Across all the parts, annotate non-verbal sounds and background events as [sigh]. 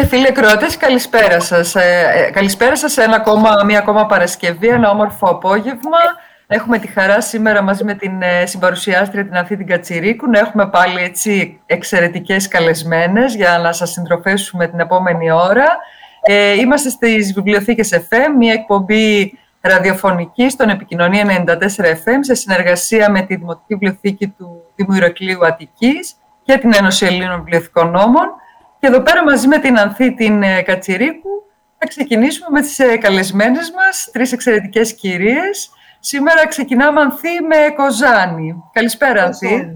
και φίλοι ακροατές, καλησπέρα σας. Ε, ε, καλησπέρα σας σε ένα ακόμα, μια ακόμα Παρασκευή, ένα όμορφο απόγευμα. Έχουμε τη χαρά σήμερα μαζί με την ε, συμπαρουσιάστρια την Αθήτη Κατσιρίκου να έχουμε πάλι έτσι εξαιρετικές καλεσμένες για να σας συντροφέσουμε την επόμενη ώρα. Ε, είμαστε στις Βιβλιοθήκες FM, μια εκπομπή ραδιοφωνική στον Επικοινωνία 94 FM σε συνεργασία με τη Δημοτική Βιβλιοθήκη του Δήμου Ηρακλείου Αττικής και την Ένωση Ελλήνων Βιβλιοθηκών Νόμων. Και εδώ πέρα μαζί με την Ανθή την ε, Κατσιρίκου θα ξεκινήσουμε με τις ε, καλεσμένες μας, τρεις εξαιρετικές κυρίες. Σήμερα ξεκινάμε Ανθή με Κοζάνη. Καλησπέρα Ανθή.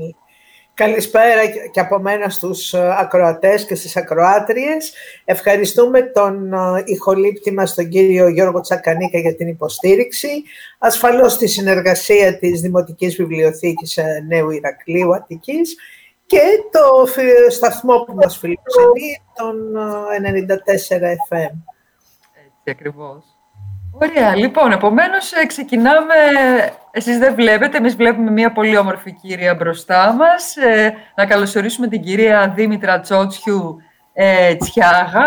Καλησπέρα και από μένα στους ε, ακροατές και στις ακροάτριες. Ευχαριστούμε τον ηχολήπτη μας, τον κύριο Γιώργο Τσακανίκα, για την υποστήριξη. Ασφαλώς τη συνεργασία της Δημοτικής Βιβλιοθήκης Νέου Ηρακλείου Αττικής και το σταθμό που μας φιλοξενεί, τον 94 FM. Έτσι ακριβώς. Ωραία, λοιπόν, επομένως ε, ξεκινάμε, εσείς δεν βλέπετε, εμείς βλέπουμε μια πολύ όμορφη κυρία μπροστά μας. Ε, να καλωσορίσουμε την κυρία Δήμητρα Τσότσιου ε, Τσιάγα.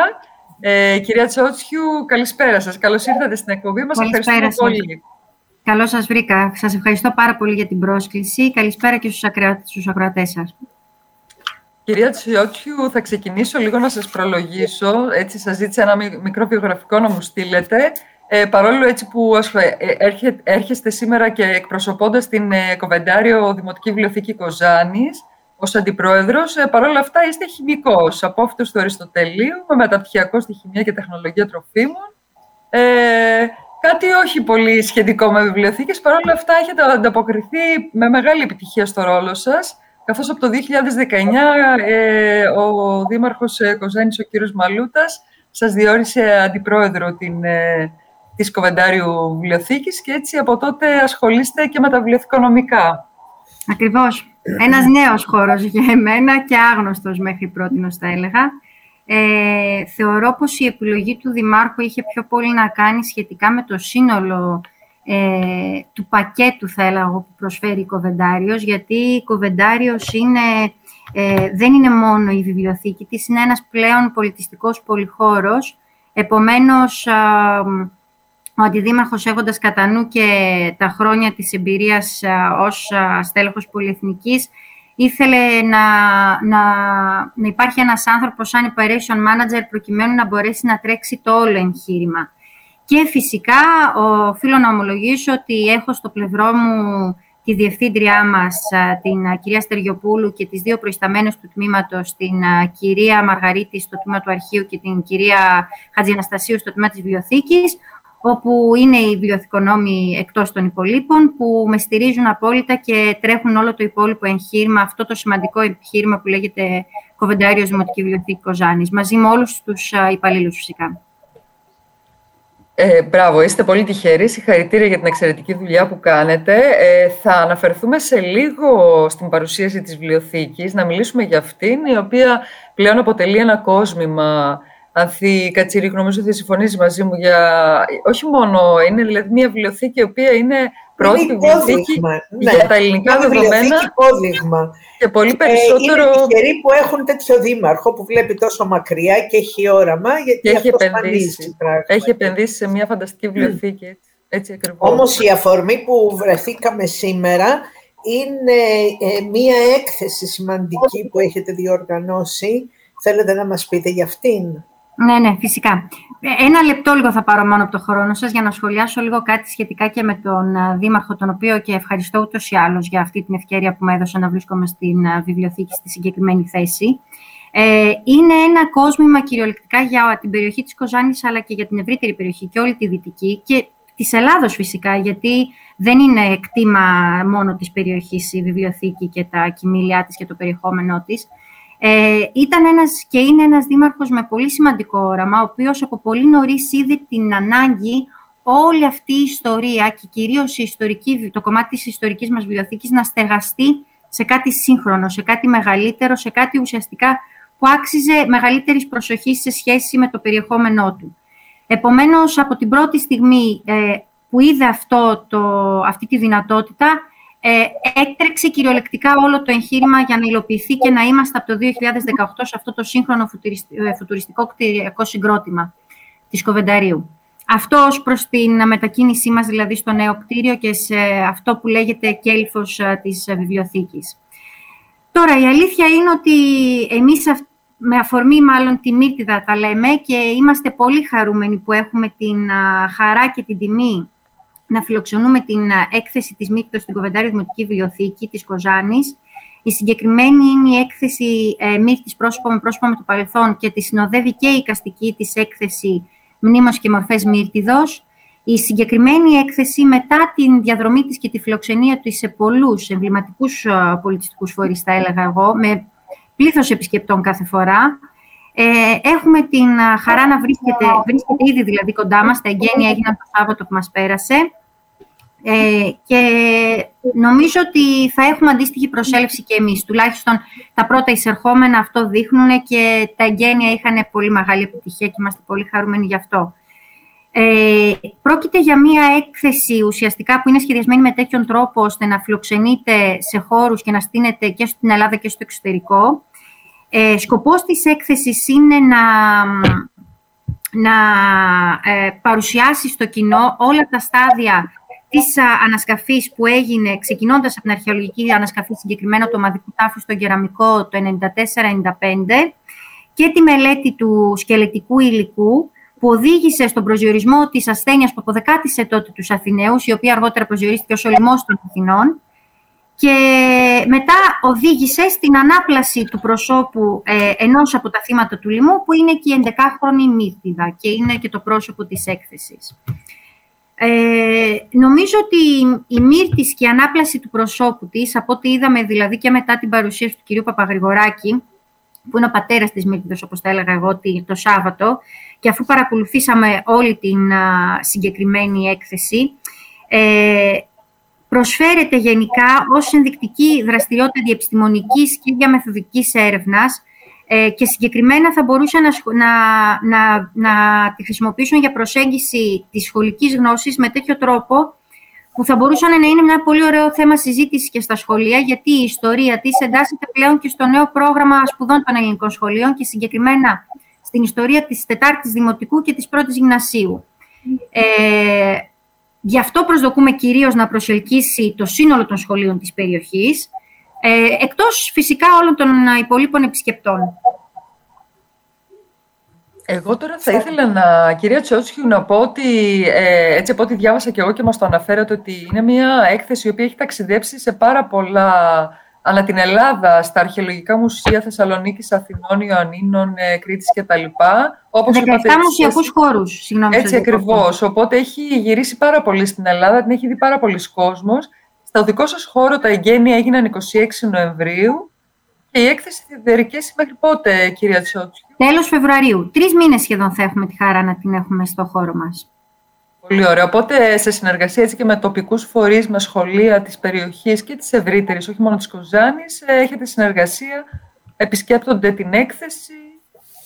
Ε, κυρία Τσότσιου, καλησπέρα σας. Καλώς ήρθατε στην εκπομπή μας. Καλησπέρα Ευχαριστούμε πολύ. Καλώς σας βρήκα. Σας ευχαριστώ πάρα πολύ για την πρόσκληση. Καλησπέρα και στους ακροατές σας. Κυρία Τσιότσιου, θα ξεκινήσω λίγο να σας προλογίσω. Έτσι, σας ζήτησα ένα μικρό βιογραφικό να μου στείλετε. Ε, παρόλο έτσι που ε, έρχεστε σήμερα και εκπροσωπώντας την ε, Κοβεντάριο Δημοτική Βιβλιοθήκη Κοζάνης ως αντιπρόεδρος, ε, παρόλα αυτά είστε χημικός, απόφυτος του Αριστοτελείου, με μεταπτυχιακό στη χημεία και τεχνολογία τροφίμων. Ε, κάτι όχι πολύ σχετικό με βιβλιοθήκες, παρόλα αυτά έχετε ανταποκριθεί με μεγάλη επιτυχία στο ρόλο σας καθώς από το 2019 ε, ο Δήμαρχος ε, Κοζάνης, ο κύριος Μαλούτας, σας διόρισε αντιπρόεδρο την, ε, της Κοβεντάριου Βιβλιοθήκης και έτσι από τότε ασχολείστε και με τα βιβλιοθηκονομικά. Ακριβώς. Ένας νέος χώρος για εμένα και άγνωστος μέχρι πρώτη θα έλεγα. Ε, θεωρώ πως η επιλογή του Δημάρχου είχε πιο πολύ να κάνει σχετικά με το σύνολο ε, του πακέτου, θα έλεγα που προσφέρει η Κοβεντάριος, γιατί η Κοβεντάριος είναι, ε, δεν είναι μόνο η βιβλιοθήκη της, είναι ένας πλέον πολιτιστικός πολυχώρος. Επομένως, ο Αντιδήμαρχος έχοντας κατά νου και τα χρόνια της εμπειρίας ως στέλεχος πολυεθνικής, ήθελε να, να, να υπάρχει ένας άνθρωπος σαν operation manager προκειμένου να μπορέσει να τρέξει το όλο εγχείρημα. Και φυσικά οφείλω να ομολογήσω ότι έχω στο πλευρό μου τη διευθύντριά μας, την κυρία Στεριοπούλου και τις δύο προϊσταμένες του τμήματος, την κυρία Μαργαρίτη στο τμήμα του αρχείου και την κυρία Χατζιαναστασίου στο τμήμα της βιβλιοθήκης, όπου είναι οι βιβλιοθηκονόμοι εκτός των υπολείπων, που με στηρίζουν απόλυτα και τρέχουν όλο το υπόλοιπο εγχείρημα, αυτό το σημαντικό εγχείρημα που λέγεται Κοβεντάριος Δημοτική Βιβλιοθήκη Κοζάνης, μαζί με όλους τους υπαλλήλους φυσικά. Ε, μπράβο, είστε πολύ τυχεροί. Συγχαρητήρια για την εξαιρετική δουλειά που κάνετε. Ε, θα αναφερθούμε σε λίγο στην παρουσίαση της βιβλιοθήκης, να μιλήσουμε για αυτήν, η οποία πλέον αποτελεί ένα κόσμημα. Ανθή Κατσίρη, νομίζω ότι συμφωνήσει μαζί μου για... Όχι μόνο, είναι δηλαδή μια βιβλιοθήκη η οποία είναι πρώτη βιβλιοθήκη ναι. για τα ελληνικά δεδομένα. Υπόδειγμα. Και πολύ περισσότερο... Ε, είναι τυχεροί που έχουν τέτοιο δήμαρχο που βλέπει τόσο μακριά και έχει όραμα, γιατί και έχει επενδύσει. Έχει επενδύσει σε μια φανταστική βιβλιοθήκη. Έτσι, έτσι ακριβώς. Όμως η αφορμή που βρεθήκαμε σήμερα είναι ε, μία έκθεση σημαντική που έχετε διοργανώσει. Θέλετε να μας πείτε για αυτήν; Ναι, ναι, φυσικά. Ε, ένα λεπτό λίγο θα πάρω μόνο από το χρόνο σας για να σχολιάσω λίγο κάτι σχετικά και με τον ε, Δήμαρχο, τον οποίο και ευχαριστώ ούτως ή άλλως για αυτή την ευκαιρία που με έδωσε να βρίσκομαι στην ε, βιβλιοθήκη στη συγκεκριμένη θέση. Ε, είναι ένα κόσμημα κυριολεκτικά για την περιοχή της Κοζάνης, αλλά και για την ευρύτερη περιοχή και όλη τη Δυτική και της Ελλάδος φυσικά, γιατί δεν είναι κτήμα μόνο της περιοχής η βιβλιοθήκη και τα κοιμήλια της και το περιεχόμενό της. Ε, ήταν ένας και είναι ένας δήμαρχος με πολύ σημαντικό όραμα, ο οποίος από πολύ νωρίς είδε την ανάγκη όλη αυτή η ιστορία και κυρίως η ιστορική, το κομμάτι της ιστορικής μας βιβλιοθήκης να στεγαστεί σε κάτι σύγχρονο, σε κάτι μεγαλύτερο, σε κάτι ουσιαστικά που άξιζε μεγαλύτερης προσοχής σε σχέση με το περιεχόμενό του. Επομένως, από την πρώτη στιγμή ε, που είδε αυτό το, αυτή τη δυνατότητα, ε, έτρεξε κυριολεκτικά όλο το εγχείρημα για να υλοποιηθεί και να είμαστε από το 2018 σε αυτό το σύγχρονο ε, φουτουριστικό κτηριακό συγκρότημα της Κοβενταρίου. Αυτό ως προς την μετακίνησή μας, δηλαδή στο νέο κτίριο και σε αυτό που λέγεται κέλφος ε, της βιβλιοθήκης. Τώρα, η αλήθεια είναι ότι εμείς με αφορμή μάλλον τη Μύρτιδα τα λέμε και είμαστε πολύ χαρούμενοι που έχουμε την χαρά και την τιμή να φιλοξενούμε την έκθεση της Μύρτιδας στην Κοβεντάρη Δημοτική Βιβλιοθήκη της Κοζάνης. Η συγκεκριμένη είναι η έκθεση ε, Μύρτης πρόσωπο με πρόσωπο με το παρελθόν και τη συνοδεύει και η καστική της έκθεση Μνήμος και μορφές Μύρτιδος. Η συγκεκριμένη έκθεση μετά την διαδρομή της και τη φιλοξενία της σε πολλούς εμβληματικούς πολιτιστικούς φορείς, θα έλεγα εγώ, με πλήθος επισκεπτών κάθε φορά. Ε, έχουμε την χαρά να βρίσκεται, βρίσκεται ήδη δηλαδή κοντά μας, τα εγγένεια έγιναν το Σάββατο που μας πέρασε. Ε, και νομίζω ότι θα έχουμε αντίστοιχη προσέλευση και εμείς. Τουλάχιστον τα πρώτα εισερχόμενα αυτό δείχνουν και τα εγγένεια είχαν πολύ μεγάλη επιτυχία και είμαστε πολύ χαρούμενοι γι' αυτό. Ε, πρόκειται για μία έκθεση ουσιαστικά που είναι σχεδιασμένη με τέτοιον τρόπο ώστε να φιλοξενείτε σε χώρους και να στείνετε και στην Ελλάδα και στο εξωτερικό. Ε, σκοπός της έκθεσης είναι να, να ε, παρουσιάσει στο κοινό όλα τα στάδια της ανασκαφής που έγινε, ξεκινώντας από την αρχαιολογική ανασκαφή, συγκεκριμένα το μαδικό τάφος στο κεραμικό το 94-95 και τη μελέτη του σκελετικού υλικού, που οδήγησε στον προσδιορισμό της ασθένειας που αποδεκάτησε τότε τους Αθηναίους, η οποία αργότερα προσδιορίστηκε ως ο λοιμός των Αθηνών, και μετά οδήγησε στην ανάπλαση του προσώπου ε, ενός από τα θύματα του λοιμού, που είναι και η 11χρονη Μύρτιδα και είναι και το πρόσωπο της έκθεσης. Ε, νομίζω ότι η Μύρτης και η ανάπλαση του προσώπου της, από ό,τι είδαμε δηλαδή και μετά την παρουσίαση του κυρίου Παπαγρηγοράκη, που είναι ο πατέρας της Μύρτιδας, όπως τα έλεγα εγώ, το Σάββατο, και αφού παρακολουθήσαμε όλη την συγκεκριμένη έκθεση, ε, προσφέρεται γενικά ως ενδεικτική δραστηριότητα διεπιστημονικής και διαμεθοδικής έρευνας ε, και συγκεκριμένα θα μπορούσαν να, να, να, τη χρησιμοποιήσουν για προσέγγιση της σχολικής γνώσης με τέτοιο τρόπο που θα μπορούσαν να είναι ένα πολύ ωραίο θέμα συζήτησης και στα σχολεία, γιατί η ιστορία της εντάσσεται πλέον και στο νέο πρόγραμμα σπουδών των ελληνικών σχολείων και συγκεκριμένα στην ιστορία της Τετάρτης Δημοτικού και της Πρώτης Γυμνασίου. Ε, γι' αυτό προσδοκούμε κυρίως να προσελκύσει το σύνολο των σχολείων της περιοχής, ε, εκτός φυσικά όλων των υπολείπων επισκεπτών. Εγώ τώρα θα ήθελα να, κυρία Τσότσιου, να πω ότι, ε, έτσι από ό,τι διάβασα και εγώ και μας το αναφέρατε, ότι είναι μια έκθεση η οποία έχει ταξιδέψει σε πάρα πολλά αλλά την Ελλάδα στα αρχαιολογικά μουσεία Θεσσαλονίκης, Αθηνών, Ιωαννίνων, ε, Κρήτης κτλ. Όπως 17 μουσιακούς χώρους, συγγνώμη. Έτσι ακριβώς. Οπότε έχει γυρίσει πάρα πολύ στην Ελλάδα, την έχει δει πάρα πολλοί κόσμος. Στο δικό σας χώρο τα εγγένεια έγιναν 26 Νοεμβρίου και η έκθεση θα διαρκέσει μέχρι πότε, κυρία Τσότσου. Τέλος Φεβρουαρίου. Τρεις μήνες σχεδόν θα έχουμε τη χαρά να την έχουμε στο χώρο μας. Πολύ ωραία. Οπότε, σε συνεργασία έτσι και με τοπικούς φορείς, με σχολεία της περιοχής και της ευρύτερης, όχι μόνο της Κοζάνης, ε, έχετε συνεργασία, επισκέπτονται την έκθεση.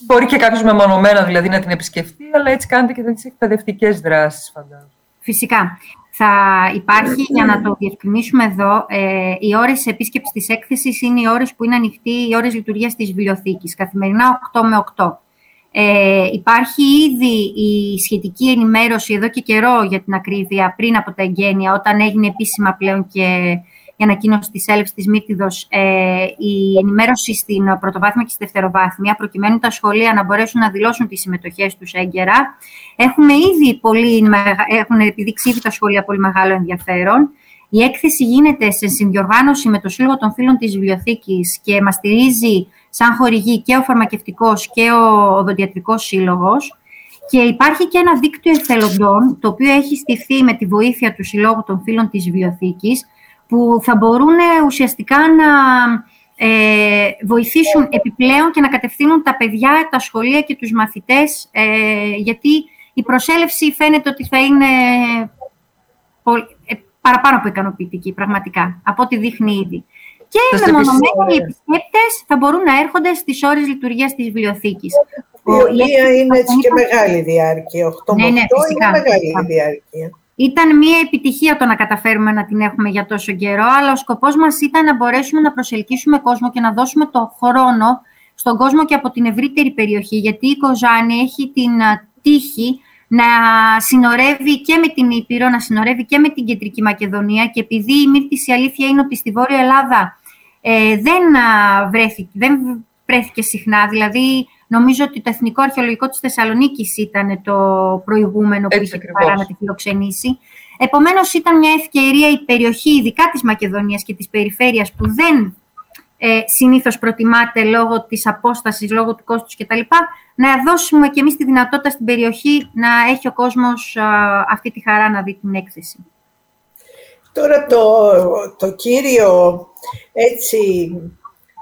Μπορεί και κάποιος μεμονωμένα δηλαδή να την επισκεφτεί, αλλά έτσι κάνετε και τις εκπαιδευτικές δράσεις, φαντάζομαι. Φυσικά. Θα υπάρχει, για να το διευκρινίσουμε εδώ, ε, οι ώρες επίσκεψης της έκθεσης είναι οι ώρες που είναι ανοιχτή, οι ώρες λειτουργίας της βιβλιοθήκης, καθημερινά 8 με 8. Ε, υπάρχει ήδη η σχετική ενημέρωση εδώ και καιρό για την ακρίβεια πριν από τα εγγένεια, όταν έγινε επίσημα πλέον και η ανακοίνωση της έλευσης της Μύρτιδος, ε, η ενημέρωση στην πρωτοβάθμια και στη δευτεροβάθμια, προκειμένου τα σχολεία να μπορέσουν να δηλώσουν τις συμμετοχές τους έγκαιρα. Έχουμε ήδη πολύ, έχουν επιδείξει ήδη τα σχολεία πολύ μεγάλο ενδιαφέρον. Η έκθεση γίνεται σε συνδιοργάνωση με το Σύλλογο των Φίλων της Βιβλιοθήκης και μας στηρίζει σαν χορηγή και ο Φαρμακευτικός και ο Οδοντιατρικός Σύλλογος. Και υπάρχει και ένα δίκτυο εθελοντών, το οποίο έχει στηθεί με τη βοήθεια του Συλλόγου των Φίλων της Βιβλιοθήκης, που θα μπορούν ουσιαστικά να ε, βοηθήσουν επιπλέον και να κατευθύνουν τα παιδιά, τα σχολεία και τους μαθητές, ε, γιατί η προσέλευση φαίνεται ότι θα είναι ε, παραπάνω από ικανοποιητική, πραγματικά, από ό,τι δείχνει ήδη. Και μεμονωμένοι επισκέπτες θα μπορούν να έρχονται στις ώρες λειτουργίας της βιβλιοθήκης. Η οποία είναι έτσι και μεγάλη διάρκεια. 8 ναι, ναι, είναι μεγάλη διάρκεια. Ήταν μια επιτυχία το να καταφέρουμε να την έχουμε για τόσο καιρό, αλλά ο σκοπός μας ήταν να μπορέσουμε να προσελκύσουμε κόσμο και να δώσουμε το χρόνο στον κόσμο και από την ευρύτερη περιοχή, γιατί η Κοζάνη έχει την τύχη να συνορεύει και με την Ήπειρο, να συνορεύει και με την Κεντρική Μακεδονία και επειδή η Μύρτης η αλήθεια είναι ότι στη Βόρεια Ελλάδα ε, δεν, βρέθηκε, δεν βρέθηκε συχνά, δηλαδή νομίζω ότι το Εθνικό Αρχαιολογικό της Θεσσαλονίκης ήταν το προηγούμενο που είχε παρά να τη φιλοξενήσει. Επομένως ήταν μια ευκαιρία η περιοχή ειδικά της Μακεδονίας και της περιφέρειας που δεν ε, συνήθως προτιμάται λόγω της απόστασης, λόγω του κόστους κτλ. Να δώσουμε και εμείς τη δυνατότητα στην περιοχή να έχει ο κόσμος αυτή τη χαρά να δει την έκθεση. Τώρα το, το κύριο έτσι,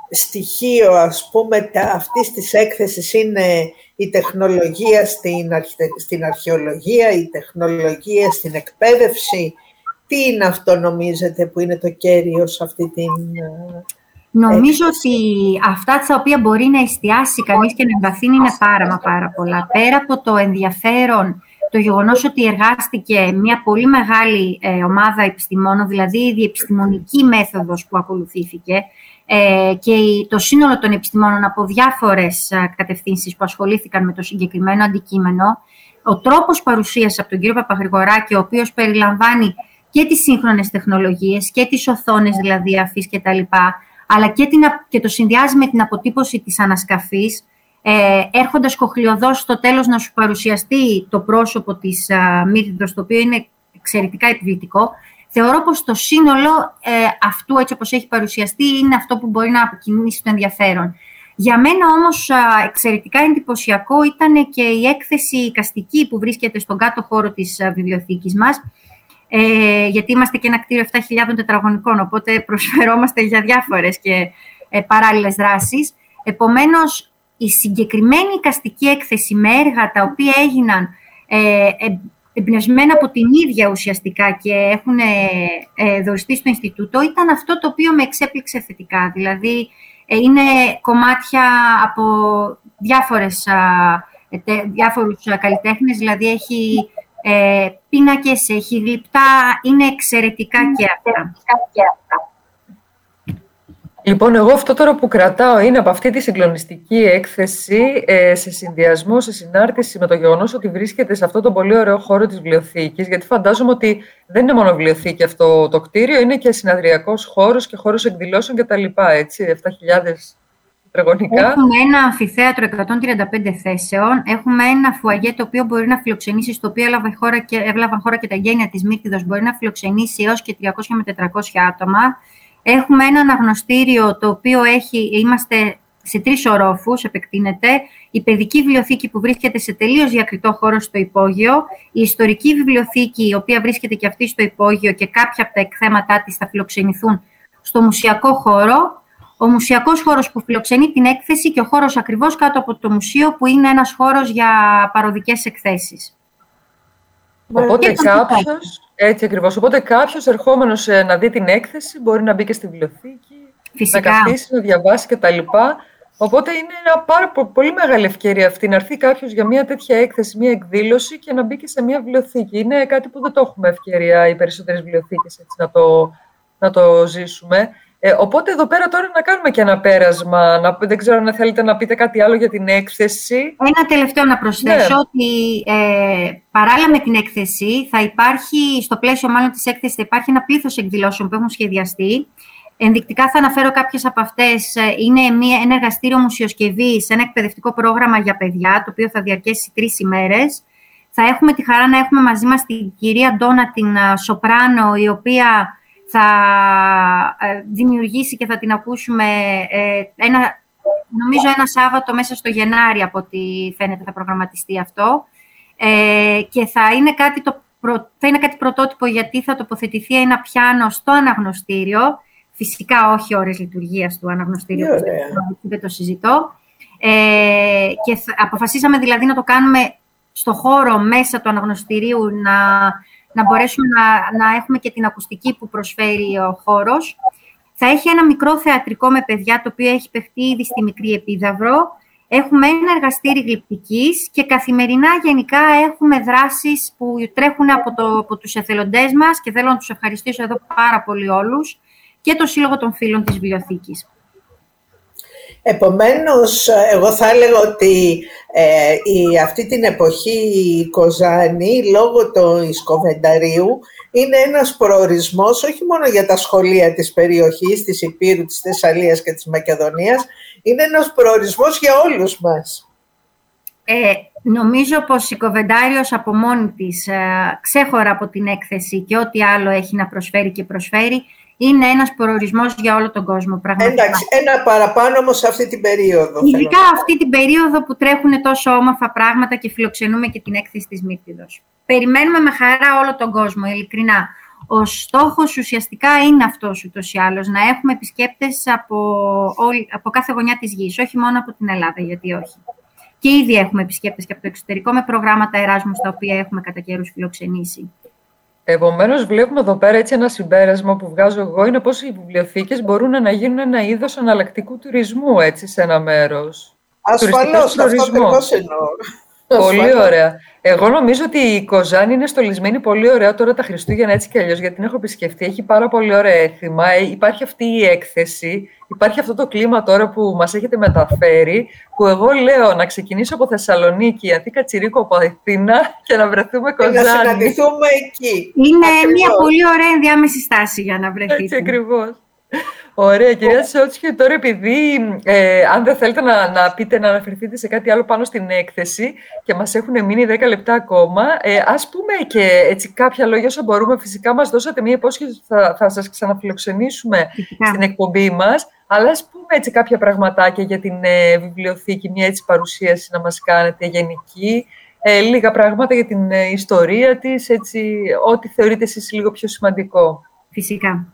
στοιχείο ας πούμε τα, αυτής της έκθεσης είναι η τεχνολογία στην, στην αρχαιολογία, η τεχνολογία στην εκπαίδευση. Τι είναι αυτό νομίζετε που είναι το κέριο σε αυτή την Νομίζω ότι αυτά τα οποία μπορεί να εστιάσει κανείς και να εμβαθύνει είναι πάρα μα πάρα πολλά. Πέρα από το ενδιαφέρον, το γεγονός ότι εργάστηκε μια πολύ μεγάλη ε, ομάδα επιστημόνων, δηλαδή η διεπιστημονική μέθοδος που ακολουθήθηκε ε, και το σύνολο των επιστημόνων από διάφορες ε, κατευθύνσεις που ασχολήθηκαν με το συγκεκριμένο αντικείμενο, ο τρόπος παρουσίας από τον κύριο Παπαγρηγοράκη, ο οποίος περιλαμβάνει και τις σύγχρονες τεχνολογίες και τις οθόνες δηλαδή αφής και τα λοιπά, αλλά και, την, και το συνδυάζει με την αποτύπωση της ανασκαφής, ε, έρχοντας κοχλιοδός στο τέλος να σου παρουσιαστεί το πρόσωπο της α, το οποίο είναι εξαιρετικά επιβλητικό, θεωρώ πως το σύνολο ε, αυτού, έτσι όπως έχει παρουσιαστεί, είναι αυτό που μπορεί να αποκινήσει το ενδιαφέρον. Για μένα όμως εξαιρετικά εντυπωσιακό ήταν και η έκθεση οικαστική που βρίσκεται στον κάτω χώρο της α, βιβλιοθήκης μας, ε, γιατί είμαστε και ένα κτίριο 7.000 τετραγωνικών, οπότε [laughs] προσφερόμαστε για διάφορες και ε, παράλληλες δράσεις. Επομένως, η συγκεκριμένη οικαστική έκθεση με έργα τα οποία έγιναν ε, ε εμπνευσμένα από την ίδια ουσιαστικά και έχουν ε, ε, δοριστεί στο Ινστιτούτο, ήταν αυτό το οποίο με εξέπληξε θετικά. Δηλαδή, ε, είναι κομμάτια από διάφορες, ε, διάφορους καλλιτέχνες, δηλαδή έχει ε, πίνακες, έχει γλυπτά, είναι εξαιρετικά και αυτά. Λοιπόν, εγώ αυτό τώρα που κρατάω είναι από αυτή τη συγκλονιστική έκθεση ε, σε συνδυασμό, σε συνάρτηση με το γεγονός ότι βρίσκεται σε αυτό το πολύ ωραίο χώρο της βιβλιοθήκης. Γιατί φαντάζομαι ότι δεν είναι μόνο βιβλιοθήκη αυτό το κτίριο, είναι και συναδριακός χώρος και χώρος εκδηλώσεων κτλ. 7.000 Έχουμε ένα αμφιθέατρο 135 θέσεων. Έχουμε ένα φουαγέ το οποίο μπορεί να φιλοξενήσει, στο οποίο έλαβαν χώρα και, έλαβαν χώρα και τα γένεια της Μύρτιδο, μπορεί να φιλοξενήσει έως και 300 με 400 άτομα. Έχουμε ένα αναγνωστήριο το οποίο έχει, είμαστε σε τρεις ορόφους, επεκτείνεται. Η παιδική βιβλιοθήκη που βρίσκεται σε τελείως διακριτό χώρο στο υπόγειο. Η ιστορική βιβλιοθήκη, η οποία βρίσκεται και αυτή στο υπόγειο και κάποια από τα εκθέματά της θα φιλοξενηθούν στο μουσιακό χώρο ο μουσιακός χώρος που φιλοξενεί την έκθεση και ο χώρος ακριβώς κάτω από το μουσείο, που είναι ένας χώρος για παροδικές εκθέσεις. Οπότε κάποιος. Έτσι ακριβώς. Οπότε κάποιος ερχόμενος ε, να δει την έκθεση μπορεί να μπει και στη βιβλιοθήκη, Φυσικά. να καθίσει, να διαβάσει κτλ. Οπότε είναι μια πάρα πολύ μεγάλη ευκαιρία αυτή να έρθει κάποιος για μια τέτοια έκθεση, μια εκδήλωση και να μπει και σε μια βιβλιοθήκη. Είναι κάτι που δεν το έχουμε ευκαιρία οι περισσότερες βιβλιοθήκες να, το, να το ζήσουμε. Ε, οπότε εδώ πέρα τώρα να κάνουμε και ένα πέρασμα. Να, δεν ξέρω αν θέλετε να πείτε κάτι άλλο για την έκθεση. Ένα τελευταίο να προσθέσω ναι. ότι ε, παράλληλα με την έκθεση θα υπάρχει, στο πλαίσιο μάλλον της έκθεσης, θα υπάρχει ένα πλήθος εκδηλώσεων που έχουν σχεδιαστεί. Ενδεικτικά θα αναφέρω κάποιες από αυτές. Ε, είναι μια, ένα εργαστήριο μουσιοσκευής, ένα εκπαιδευτικό πρόγραμμα για παιδιά, το οποίο θα διαρκέσει τρεις ημέρες. Θα έχουμε τη χαρά να έχουμε μαζί μας την κυρία Ντόνα, την Σοπράνο, η οποία θα ε, δημιουργήσει και θα την ακούσουμε ε, ένα, νομίζω ένα Σάββατο μέσα στο Γενάρη από ό,τι φαίνεται θα προγραμματιστεί αυτό. Ε, και θα είναι, κάτι το, θα είναι κάτι πρωτότυπο γιατί θα τοποθετηθεί ένα πιάνο στο αναγνωστήριο. Φυσικά όχι ώρες λειτουργίας του αναγνωστήριου δεν το συζητώ. Και αποφασίσαμε δηλαδή να το κάνουμε στο χώρο μέσα του αναγνωστηρίου να να μπορέσουμε να, να έχουμε και την ακουστική που προσφέρει ο χώρος. Θα έχει ένα μικρό θεατρικό με παιδιά, το οποίο έχει παιχτεί ήδη στη μικρή επίδαυρο. Έχουμε ένα εργαστήρι γλυπτικής και καθημερινά γενικά έχουμε δράσεις που τρέχουν από, το, από τους εθελοντές μας και θέλω να τους ευχαριστήσω εδώ πάρα πολύ όλους και το Σύλλογο των Φίλων της Βιβλιοθήκης. Επομένως, εγώ θα έλεγα ότι ε, η, αυτή την εποχή η Κοζάνη, λόγω του Ισκοβενταρίου, είναι ένας προορισμός όχι μόνο για τα σχολεία της περιοχής, της Υπήρου, της Θεσσαλίας και της Μακεδονίας, είναι ένας προορισμός για όλους μας. Ε, νομίζω πως η Κοβεντάριος από μόνη της, ε, ξέχωρα από την έκθεση και ό,τι άλλο έχει να προσφέρει και προσφέρει, είναι ένας προορισμός για όλο τον κόσμο. Πραγματικά. Εντάξει, ένα παραπάνω όμως σε αυτή την περίοδο. Ειδικά αυτή την περίοδο που τρέχουν τόσο όμορφα πράγματα και φιλοξενούμε και την έκθεση της Μύρτιδος. Περιμένουμε με χαρά όλο τον κόσμο, ειλικρινά. Ο στόχος ουσιαστικά είναι αυτός ούτως ή άλλως, να έχουμε επισκέπτες από, από κάθε γωνιά της γης, όχι μόνο από την Ελλάδα, γιατί όχι. Και ήδη έχουμε επισκέπτες και από το εξωτερικό με προγράμματα Εράσμου, τα οποία έχουμε κατά καιρούς φιλοξενήσει. Επομένως, βλέπουμε εδώ πέρα έτσι ένα συμπέρασμα που βγάζω εγώ είναι πώ οι βιβλιοθήκες μπορούν να γίνουν ένα είδος αναλλακτικού τουρισμού έτσι, σε ένα μέρος. Ασφαλώς, αυτό ακριβώς εννοώ. Πολύ ωραία. Εγώ νομίζω ότι η Κοζάνη είναι στολισμένη πολύ ωραία τώρα τα Χριστούγεννα έτσι κι αλλιώς, γιατί την έχω επισκεφτεί. Έχει πάρα πολύ ωραία έθιμα. Ε, υπάρχει αυτή η έκθεση. Υπάρχει αυτό το κλίμα τώρα που μας έχετε μεταφέρει. Που εγώ λέω να ξεκινήσω από Θεσσαλονίκη, αντί Κατσιρίκο από Αθήνα [laughs] και να βρεθούμε Κοζάνη. Και να συναντηθούμε εκεί. Είναι μια πολύ ωραία ενδιάμεση στάση για να βρεθείτε. Έτσι ακριβώς. Ωραία, κυρία Σότσικη, τώρα επειδή ε, αν δεν θέλετε να, να πείτε, να αναφερθείτε σε κάτι άλλο πάνω στην έκθεση και μας έχουν μείνει 10 λεπτά ακόμα, ε, ας πούμε και έτσι κάποια λόγια όσο μπορούμε. Φυσικά μας δώσατε μία υπόσχεση ότι θα, θα σας ξαναφιλοξενήσουμε στην εκπομπή μας, αλλά ας πούμε έτσι κάποια πραγματάκια για την ε, βιβλιοθήκη, μία έτσι παρουσίαση να μας κάνετε γενική, ε, λίγα πράγματα για την ε, ιστορία της, έτσι, ό,τι θεωρείτε εσείς λίγο πιο σημαντικό. Φυσικά.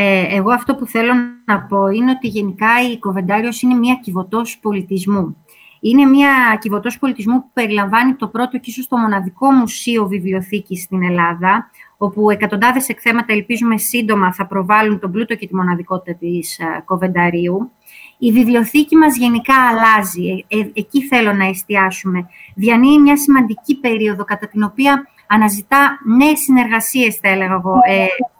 Ε, εγώ αυτό που θέλω να πω είναι ότι γενικά η Κοβεντάριος είναι μια κυβωτός πολιτισμού. Είναι μια κυβωτός πολιτισμού που περιλαμβάνει το πρώτο και ίσως το μοναδικό μουσείο βιβλιοθήκης στην Ελλάδα, όπου εκατοντάδες εκθέματα ελπίζουμε σύντομα θα προβάλλουν τον πλούτο και τη μοναδικότητα της ε, Κοβενταρίου. Η βιβλιοθήκη μας γενικά αλλάζει. Ε, ε, εκεί θέλω να εστιάσουμε. Διανύει μια σημαντική περίοδο κατά την οποία αναζητά νέες συνεργασίες, θα έλεγα εγώ,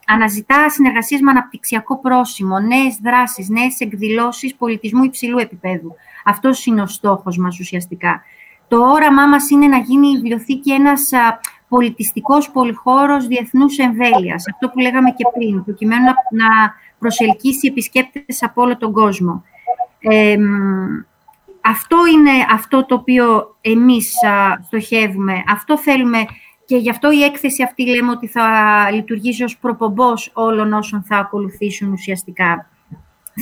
αναζητά συνεργασίες με αναπτυξιακό πρόσημο, νέες δράσεις, νέες εκδηλώσεις πολιτισμού υψηλού επίπεδου. Αυτός είναι ο στόχος μας ουσιαστικά. Το όραμά μας είναι να γίνει η βιβλιοθήκη ένας πολιτιστικός πολυχώρος διεθνούς εμβέλειας. Αυτό που λέγαμε και πριν, προκειμένου να προσελκύσει επισκέπτες από όλο τον κόσμο. αυτό είναι αυτό το οποίο εμείς στοχεύουμε. Αυτό θέλουμε και γι' αυτό η έκθεση αυτή λέμε ότι θα λειτουργήσει ως προπομπός όλων όσων θα ακολουθήσουν ουσιαστικά.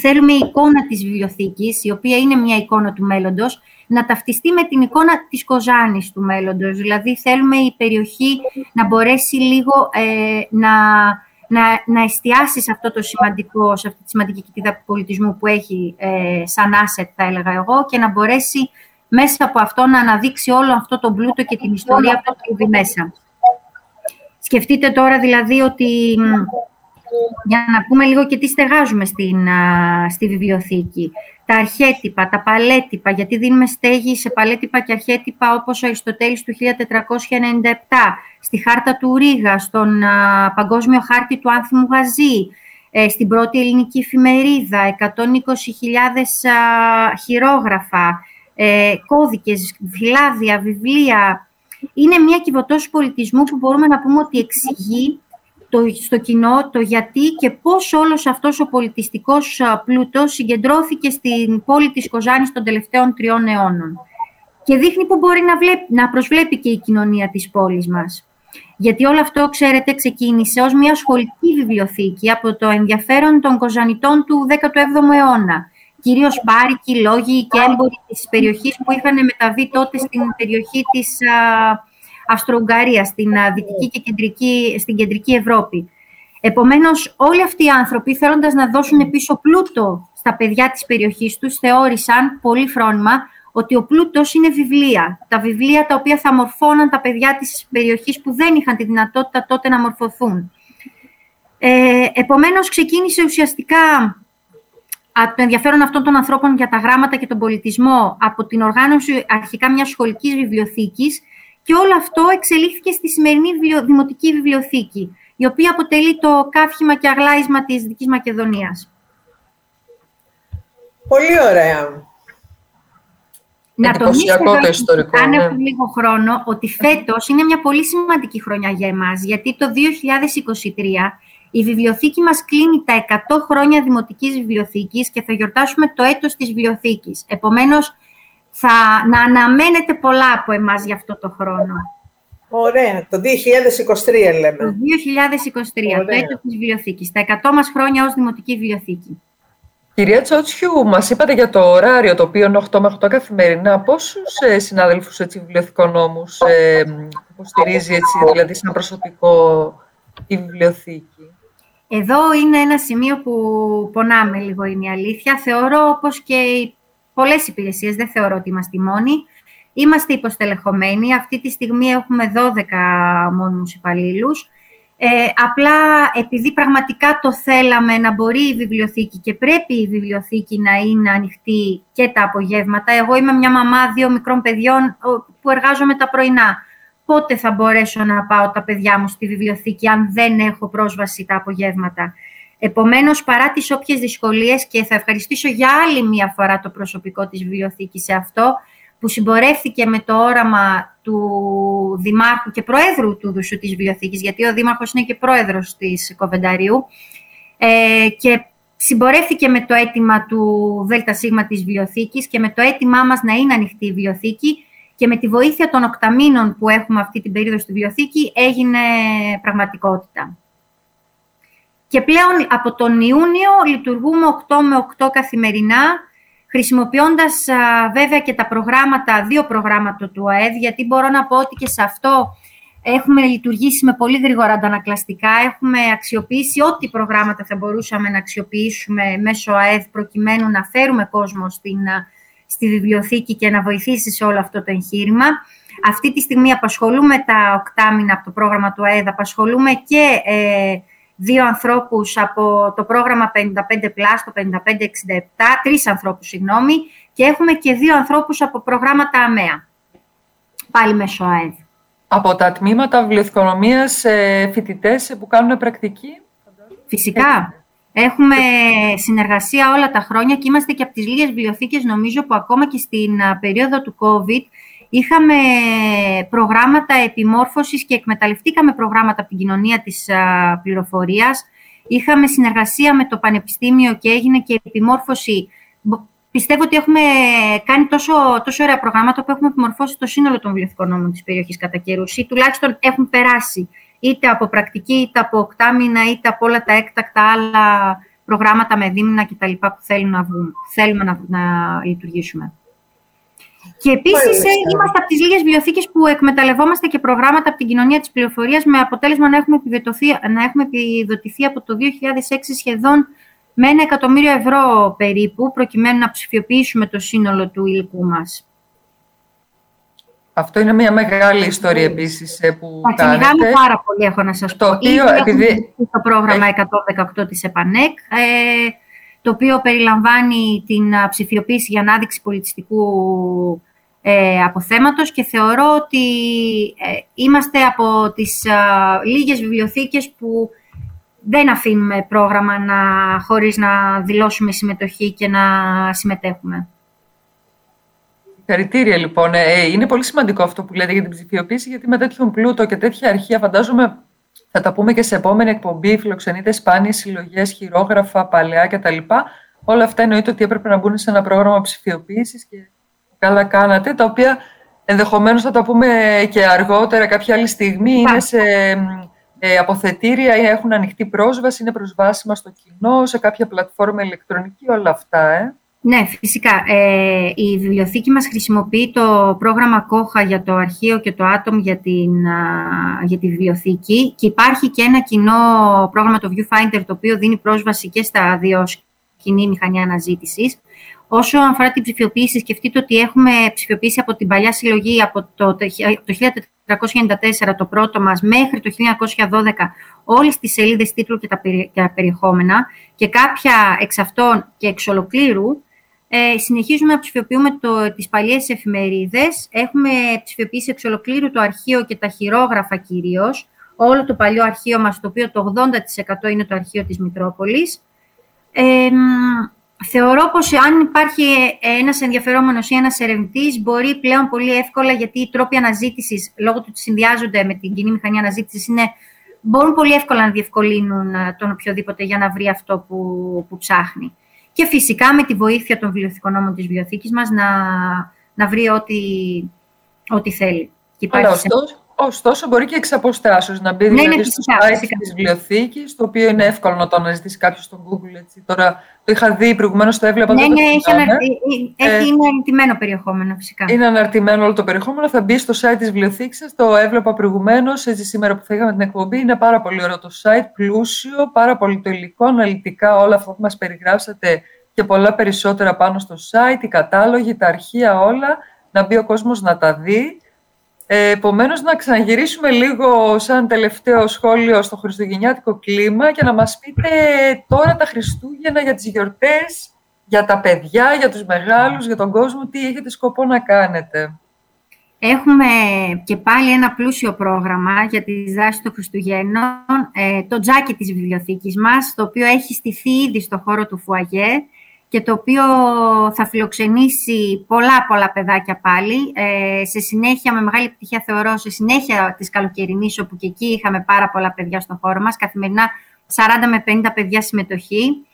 Θέλουμε η εικόνα της βιβλιοθήκης, η οποία είναι μια εικόνα του μέλλοντος, να ταυτιστεί με την εικόνα της Κοζάνης του μέλλοντος. Δηλαδή θέλουμε η περιοχή να μπορέσει λίγο ε, να, να, να εστιάσει σε αυτό το σημαντικό, σε αυτή τη σημαντική κοιτίδα πολιτισμού που έχει ε, σαν asset, θα έλεγα εγώ, και να μπορέσει μέσα από αυτό να αναδείξει όλο αυτό το πλούτο και την ιστορία που έχει μέσα. Σκεφτείτε τώρα δηλαδή ότι, για να πούμε λίγο και τι στεγάζουμε στην, στη βιβλιοθήκη. Τα αρχέτυπα, τα παλέτυπα, γιατί δίνουμε στέγη σε παλέτυπα και αρχέτυπα όπως ο Αριστοτέλης του 1497, στη χάρτα του Ρίγα, στον παγκόσμιο χάρτη του Άνθιμου Γαζή, ε, στην πρώτη ελληνική εφημερίδα, 120.000 χειρόγραφα, ε, κώδικες, φυλάδια, βιβλία. Είναι μια κυβωτός πολιτισμού που μπορούμε να πούμε ότι εξηγεί το, στο κοινό το γιατί και πώς όλος αυτός ο πολιτιστικός πλούτος συγκεντρώθηκε στην πόλη της Κοζάνης των τελευταίων τριών αιώνων. Και δείχνει που μπορεί να, βλέπει, να προσβλέπει και η κοινωνία της πόλης μας. Γιατί όλο αυτό, ξέρετε, ξεκίνησε ως μια σχολική βιβλιοθήκη από το ενδιαφέρον των Κοζανιτών του 17ου αιώνα κυρίως μπάρικοι, λόγοι και έμποροι της περιοχής που είχαν μεταβεί τότε στην περιοχή της Αυστρο-Ουγγαρίας, στην δυτική και κεντρική, στην κεντρική Ευρώπη. Επομένως, όλοι αυτοί οι άνθρωποι, θέλοντας να δώσουν πίσω πλούτο στα παιδιά της περιοχής τους, θεώρησαν πολύ φρόνημα ότι ο πλούτος είναι βιβλία. Τα βιβλία τα οποία θα μορφώναν τα παιδιά της περιοχής που δεν είχαν τη δυνατότητα τότε να μορφωθούν. Ε, επομένως, ξεκίνησε ουσιαστικά το ενδιαφέρον αυτών των ανθρώπων για τα γράμματα και τον πολιτισμό από την οργάνωση αρχικά μιας σχολικής βιβλιοθήκης και όλο αυτό εξελίχθηκε στη σημερινή Δημοτική Βιβλιοθήκη, η οποία αποτελεί το καύχημα και αγλάισμα της Δικής Μακεδονίας. Πολύ ωραία. Να τονίσω, αν ναι. έχουμε λίγο χρόνο, ότι φέτος είναι μια πολύ σημαντική χρονιά για εμάς, γιατί το 2023 η βιβλιοθήκη μας κλείνει τα 100 χρόνια Δημοτικής Βιβλιοθήκης και θα γιορτάσουμε το έτος της βιβλιοθήκης. Επομένως, θα να αναμένετε πολλά από εμάς για αυτό το χρόνο. Ωραία. Το 2023 λέμε. Το 2023, το έτος της βιβλιοθήκης. Τα 100 μας χρόνια ως Δημοτική Βιβλιοθήκη. Κυρία Τσότσιου, μας είπατε για το ωράριο, το οποίο είναι 8 με 8 καθημερινά. Πόσους ε, συνάδελφους βιβλιοθηκονόμου ε, υποστηρίζει έτσι, δηλαδή σαν προσωπικό η βιβλιοθήκη; Εδώ είναι ένα σημείο που πονάμε λίγο, είναι η αλήθεια. Θεωρώ, όπως και οι πολλές υπηρεσίες, δεν θεωρώ ότι είμαστε μόνοι. Είμαστε υποστελεχωμένοι. Αυτή τη στιγμή έχουμε 12 μόνιμους υπαλλήλους. Ε, απλά επειδή πραγματικά το θέλαμε να μπορεί η βιβλιοθήκη και πρέπει η βιβλιοθήκη να είναι ανοιχτή και τα απογεύματα. Εγώ είμαι μια μαμά δύο μικρών παιδιών που εργάζομαι τα πρωινά πότε θα μπορέσω να πάω τα παιδιά μου στη βιβλιοθήκη αν δεν έχω πρόσβαση τα απογεύματα. Επομένως, παρά τις όποιες δυσκολίες και θα ευχαριστήσω για άλλη μία φορά το προσωπικό της βιβλιοθήκης σε αυτό, που συμπορεύθηκε με το όραμα του Δημάρχου και Προέδρου του Δουσού της Βιβλιοθήκης, γιατί ο Δήμαρχος είναι και Πρόεδρος της Κοβενταρίου, ε, και συμπορεύθηκε με το αίτημα του ΔΣ της Βιβλιοθήκης και με το αίτημά μας να είναι ανοιχτή η βιβλιοθήκη, και με τη βοήθεια των οκταμίνων που έχουμε αυτή την περίοδο στη βιβλιοθήκη έγινε πραγματικότητα. Και πλέον από τον Ιούνιο λειτουργούμε 8 με 8 καθημερινά, χρησιμοποιώντας βέβαια και τα προγράμματα, δύο προγράμματα του ΑΕΔ, γιατί μπορώ να πω ότι και σε αυτό έχουμε λειτουργήσει με πολύ γρήγορα αντανακλαστικά, έχουμε αξιοποιήσει ό,τι προγράμματα θα μπορούσαμε να αξιοποιήσουμε μέσω ΑΕΔ προκειμένου να φέρουμε κόσμο στην στη βιβλιοθήκη και να βοηθήσει σε όλο αυτό το εγχείρημα. Αυτή τη στιγμή απασχολούμε τα οκτάμινα από το πρόγραμμα του ΑΕΔ, απασχολούμε και ε, δύο ανθρώπους από το πρόγραμμα 55+, το 5567, τρεις ανθρώπους, συγγνώμη, και έχουμε και δύο ανθρώπους από προγράμματα ΑΜΕΑ, πάλι μέσω ΑΕΔ. Από τα τμήματα βιβλιοθηκονομίας ε, φοιτητές που κάνουν πρακτική; Φυσικά. Έχουμε συνεργασία όλα τα χρόνια και είμαστε και από τις λίγες βιβλιοθήκες, νομίζω, που ακόμα και στην περίοδο του COVID είχαμε προγράμματα επιμόρφωσης και εκμεταλλευτήκαμε προγράμματα από την κοινωνία της πληροφορίας. Είχαμε συνεργασία με το Πανεπιστήμιο και έγινε και επιμόρφωση. Πιστεύω ότι έχουμε κάνει τόσο, τόσο ωραία προγράμματα που έχουμε επιμορφώσει το σύνολο των βιβλιοθηκών νόμων της περιοχής κατά καιρούς ή τουλάχιστον έχουν περάσει είτε από πρακτική, είτε από οκτάμινα, είτε από όλα τα έκτακτα άλλα προγράμματα με δίμηνα κτλ. που θέλουμε να, βγουν, θέλουμε να, να λειτουργήσουμε. Και επίσης ε, είμαστε από τις λίγες βιβλιοθήκε που εκμεταλλευόμαστε και προγράμματα από την κοινωνία της πληροφορίας με αποτέλεσμα να έχουμε, να έχουμε επιδοτηθεί από το 2006 σχεδόν με ένα εκατομμύριο ευρώ περίπου, προκειμένου να ψηφιοποιήσουμε το σύνολο του υλικού μας. Αυτό είναι μια μεγάλη ιστορία επίσης ε, που Θα κάνετε. πάρα πολύ, έχω να σας το πω. Οποίο, επειδή... Το πρόγραμμα 118 της ΕΠΑΝΕΚ, ε, το οποίο περιλαμβάνει την ψηφιοποίηση για ανάδειξη πολιτιστικού ε, αποθέματος και θεωρώ ότι ε, είμαστε από τις ε, λίγες βιβλιοθήκες που δεν αφήνουμε πρόγραμμα να, χωρίς να δηλώσουμε συμμετοχή και να συμμετέχουμε. Συγχαρητήρια λοιπόν. Ε, ε, είναι πολύ σημαντικό αυτό που λέτε για την ψηφιοποίηση, γιατί με τέτοιον πλούτο και τέτοια αρχεία, φαντάζομαι θα τα πούμε και σε επόμενη εκπομπή, φιλοξενείτε σπάνιες συλλογές, χειρόγραφα, παλαιά κτλ. Όλα αυτά εννοείται ότι έπρεπε να μπουν σε ένα πρόγραμμα ψηφιοποίησης και καλά κάνατε, τα οποία ενδεχομένως θα τα πούμε και αργότερα, κάποια άλλη στιγμή, είναι σε ε, αποθετήρια ή έχουν ανοιχτή πρόσβαση, είναι προσβάσιμα στο κοινό, σε κάποια πλατφόρμα ηλεκτρονική, όλα αυτά. Ε. Ναι, φυσικά. Ε, η βιβλιοθήκη μας χρησιμοποιεί το πρόγραμμα ΚΟΧΑ για το αρχείο και το άτομο για, την, για τη βιβλιοθήκη και υπάρχει και ένα κοινό πρόγραμμα, το Viewfinder, το οποίο δίνει πρόσβαση και στα δύο κοινή μηχανή αναζήτησης. Όσο αφορά την ψηφιοποίηση, σκεφτείτε ότι έχουμε ψηφιοποιήσει από την παλιά συλλογή από το, το 1494 το πρώτο μας μέχρι το 1912 όλες τις σελίδες τίτλου και τα, περιεχόμενα και κάποια εξ αυτών και εξ ολοκλήρου ε, συνεχίζουμε να ψηφιοποιούμε το, τις παλιές εφημερίδες. Έχουμε ψηφιοποιήσει εξ ολοκλήρου το αρχείο και τα χειρόγραφα κυρίως. Όλο το παλιό αρχείο μας, το οποίο το 80% είναι το αρχείο της Μητρόπολης. Ε, θεωρώ πως αν υπάρχει ένας ενδιαφερόμενος ή ένας ερευνητής, μπορεί πλέον πολύ εύκολα, γιατί οι τρόποι αναζήτησης, λόγω του ότι συνδυάζονται με την κοινή μηχανή αναζήτησης, είναι, μπορούν πολύ εύκολα να διευκολύνουν ε, τον οποιοδήποτε για να βρει αυτό που, που ψάχνει. Και φυσικά με τη βοήθεια των βιβλιοθηκονόμων της βιβλιοθήκης μας να, να βρει ό,τι, ό,τι θέλει. Και Ωστόσο, μπορεί και εξ αποστάσεως να μπει ναι, δηλαδή ναι, στο site της βιβλιοθήκης, το οποίο είναι εύκολο να το αναζητήσει κάποιος στο Google. Έτσι. Τώρα το είχα δει προηγουμένως το έβλεπα. Ναι, ναι, έχει, ανα... έχει ε, είναι αναρτημένο περιεχόμενο φυσικά. Είναι αναρτημένο όλο το περιεχόμενο. Θα μπει στο site της βιβλιοθήκης Το έβλεπα προηγουμένως, έτσι σήμερα που θα είχαμε την εκπομπή. Είναι πάρα πολύ ωραίο το site, πλούσιο, πάρα πολύ το υλικό, αναλυτικά όλα αυτά που μας περιγράψατε και πολλά περισσότερα πάνω στο site, οι κατάλογοι, τα αρχεία όλα, να μπει ο κόσμος να τα δει. Ε, επομένως, να ξαναγυρίσουμε λίγο σαν τελευταίο σχόλιο στο χριστουγεννιάτικο κλίμα και να μας πείτε τώρα τα Χριστούγεννα για τις γιορτές, για τα παιδιά, για τους μεγάλους, για τον κόσμο, τι έχετε σκοπό να κάνετε. Έχουμε και πάλι ένα πλούσιο πρόγραμμα για τις δράσεις των Χριστουγέννων, ε, το τζάκι της βιβλιοθήκης μας, το οποίο έχει στηθεί ήδη στο χώρο του Φουαγέ και το οποίο θα φιλοξενήσει πολλά πολλά παιδάκια πάλι. Ε, σε συνέχεια, με μεγάλη επιτυχία θεωρώ, σε συνέχεια της καλοκαιρινής, όπου και εκεί είχαμε πάρα πολλά παιδιά στο χώρο μας, καθημερινά 40 με 50 παιδιά συμμετοχή.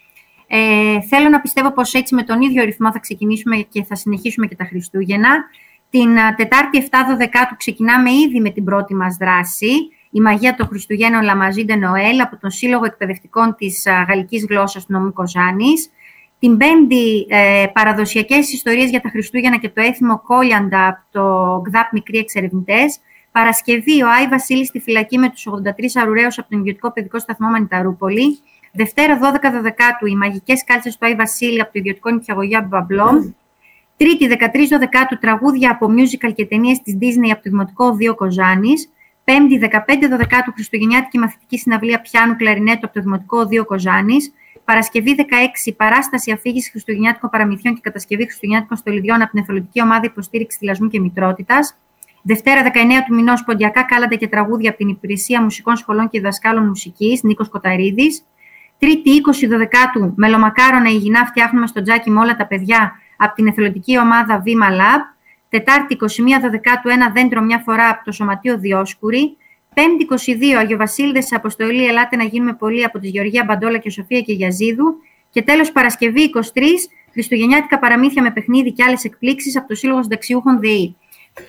Ε, θέλω να πιστεύω πως έτσι με τον ίδιο ρυθμό θα ξεκινήσουμε και θα συνεχίσουμε και τα Χριστούγεννα. Την Τετάρτη 7 12 ξεκινάμε ήδη με την πρώτη μας δράση, η Μαγεία των Χριστουγέννων Λαμαζίντε Νοέλ από τον Σύλλογο Εκπαιδευτικών της Γαλλικής Γλώσσας του Νομού Κοζάνης. Την Πέμπτη, ε, παραδοσιακές ιστορίες για τα Χριστούγεννα και το έθιμο Κόλιαντα από το ΓΔΑΠ Μικροί Εξερευνητές. Παρασκευή, ο Άι Βασίλης στη φυλακή με τους 83 αρουραίους από τον Ιδιωτικό Παιδικό Σταθμό Μανιταρούπολη. Δευτέρα, 12 Δεκάτου, οι μαγικές κάλτσες του Άι Βασίλη από το Ιδιωτικό Νηπιαγωγείο Μπαμπλόμ. Mm. Τρίτη, 13 Δεκάτου, τραγούδια από musical και ταινίες της Disney από το Δημοτικό Οδείο Κοζάνης. Πέμπτη, 15 Δεκάτου, Χριστουγεννιάτικη μαθητική συναυλία πιάνου κλαρινέτου από το Δημοτικό Οδείο Κοζάνης. Παρασκευή 16, παράσταση αφήγησης Χριστουγεννιάτικων παραμυθιών και κατασκευή Χριστουγεννιάτικων στολιδιών από την Εθελοντική Ομάδα Υποστήριξης Θυλασμού και Μητρότητας. Δευτέρα 19 του μηνός, ποντιακά κάλαντα και τραγούδια από την Υπηρεσία Μουσικών Σχολών και Δασκάλων Μουσικής, Νίκος Κοταρίδης. Τρίτη 20 Δεκάτου, μελομακάρονα υγιεινά φτιάχνουμε στο τζάκι με όλα τα παιδιά από την Εθελοντική Ομάδα Βήμα Lab. Τετάρτη 21 Δεκάτου, ένα δέντρο μια φορά από το Σωματείο Διόσκουρη. 5η 22, Αγιοβασίλδες Αποστολή, ελάτε να γίνουμε πολλοί από τη Γεωργία Μπαντόλα και Σοφία και Γιαζίδου. Και τέλος Παρασκευή 23, Χριστουγεννιάτικα παραμύθια με παιχνίδι και άλλες εκπλήξεις από το Σύλλογο Συνταξιούχων ΔΕΗ.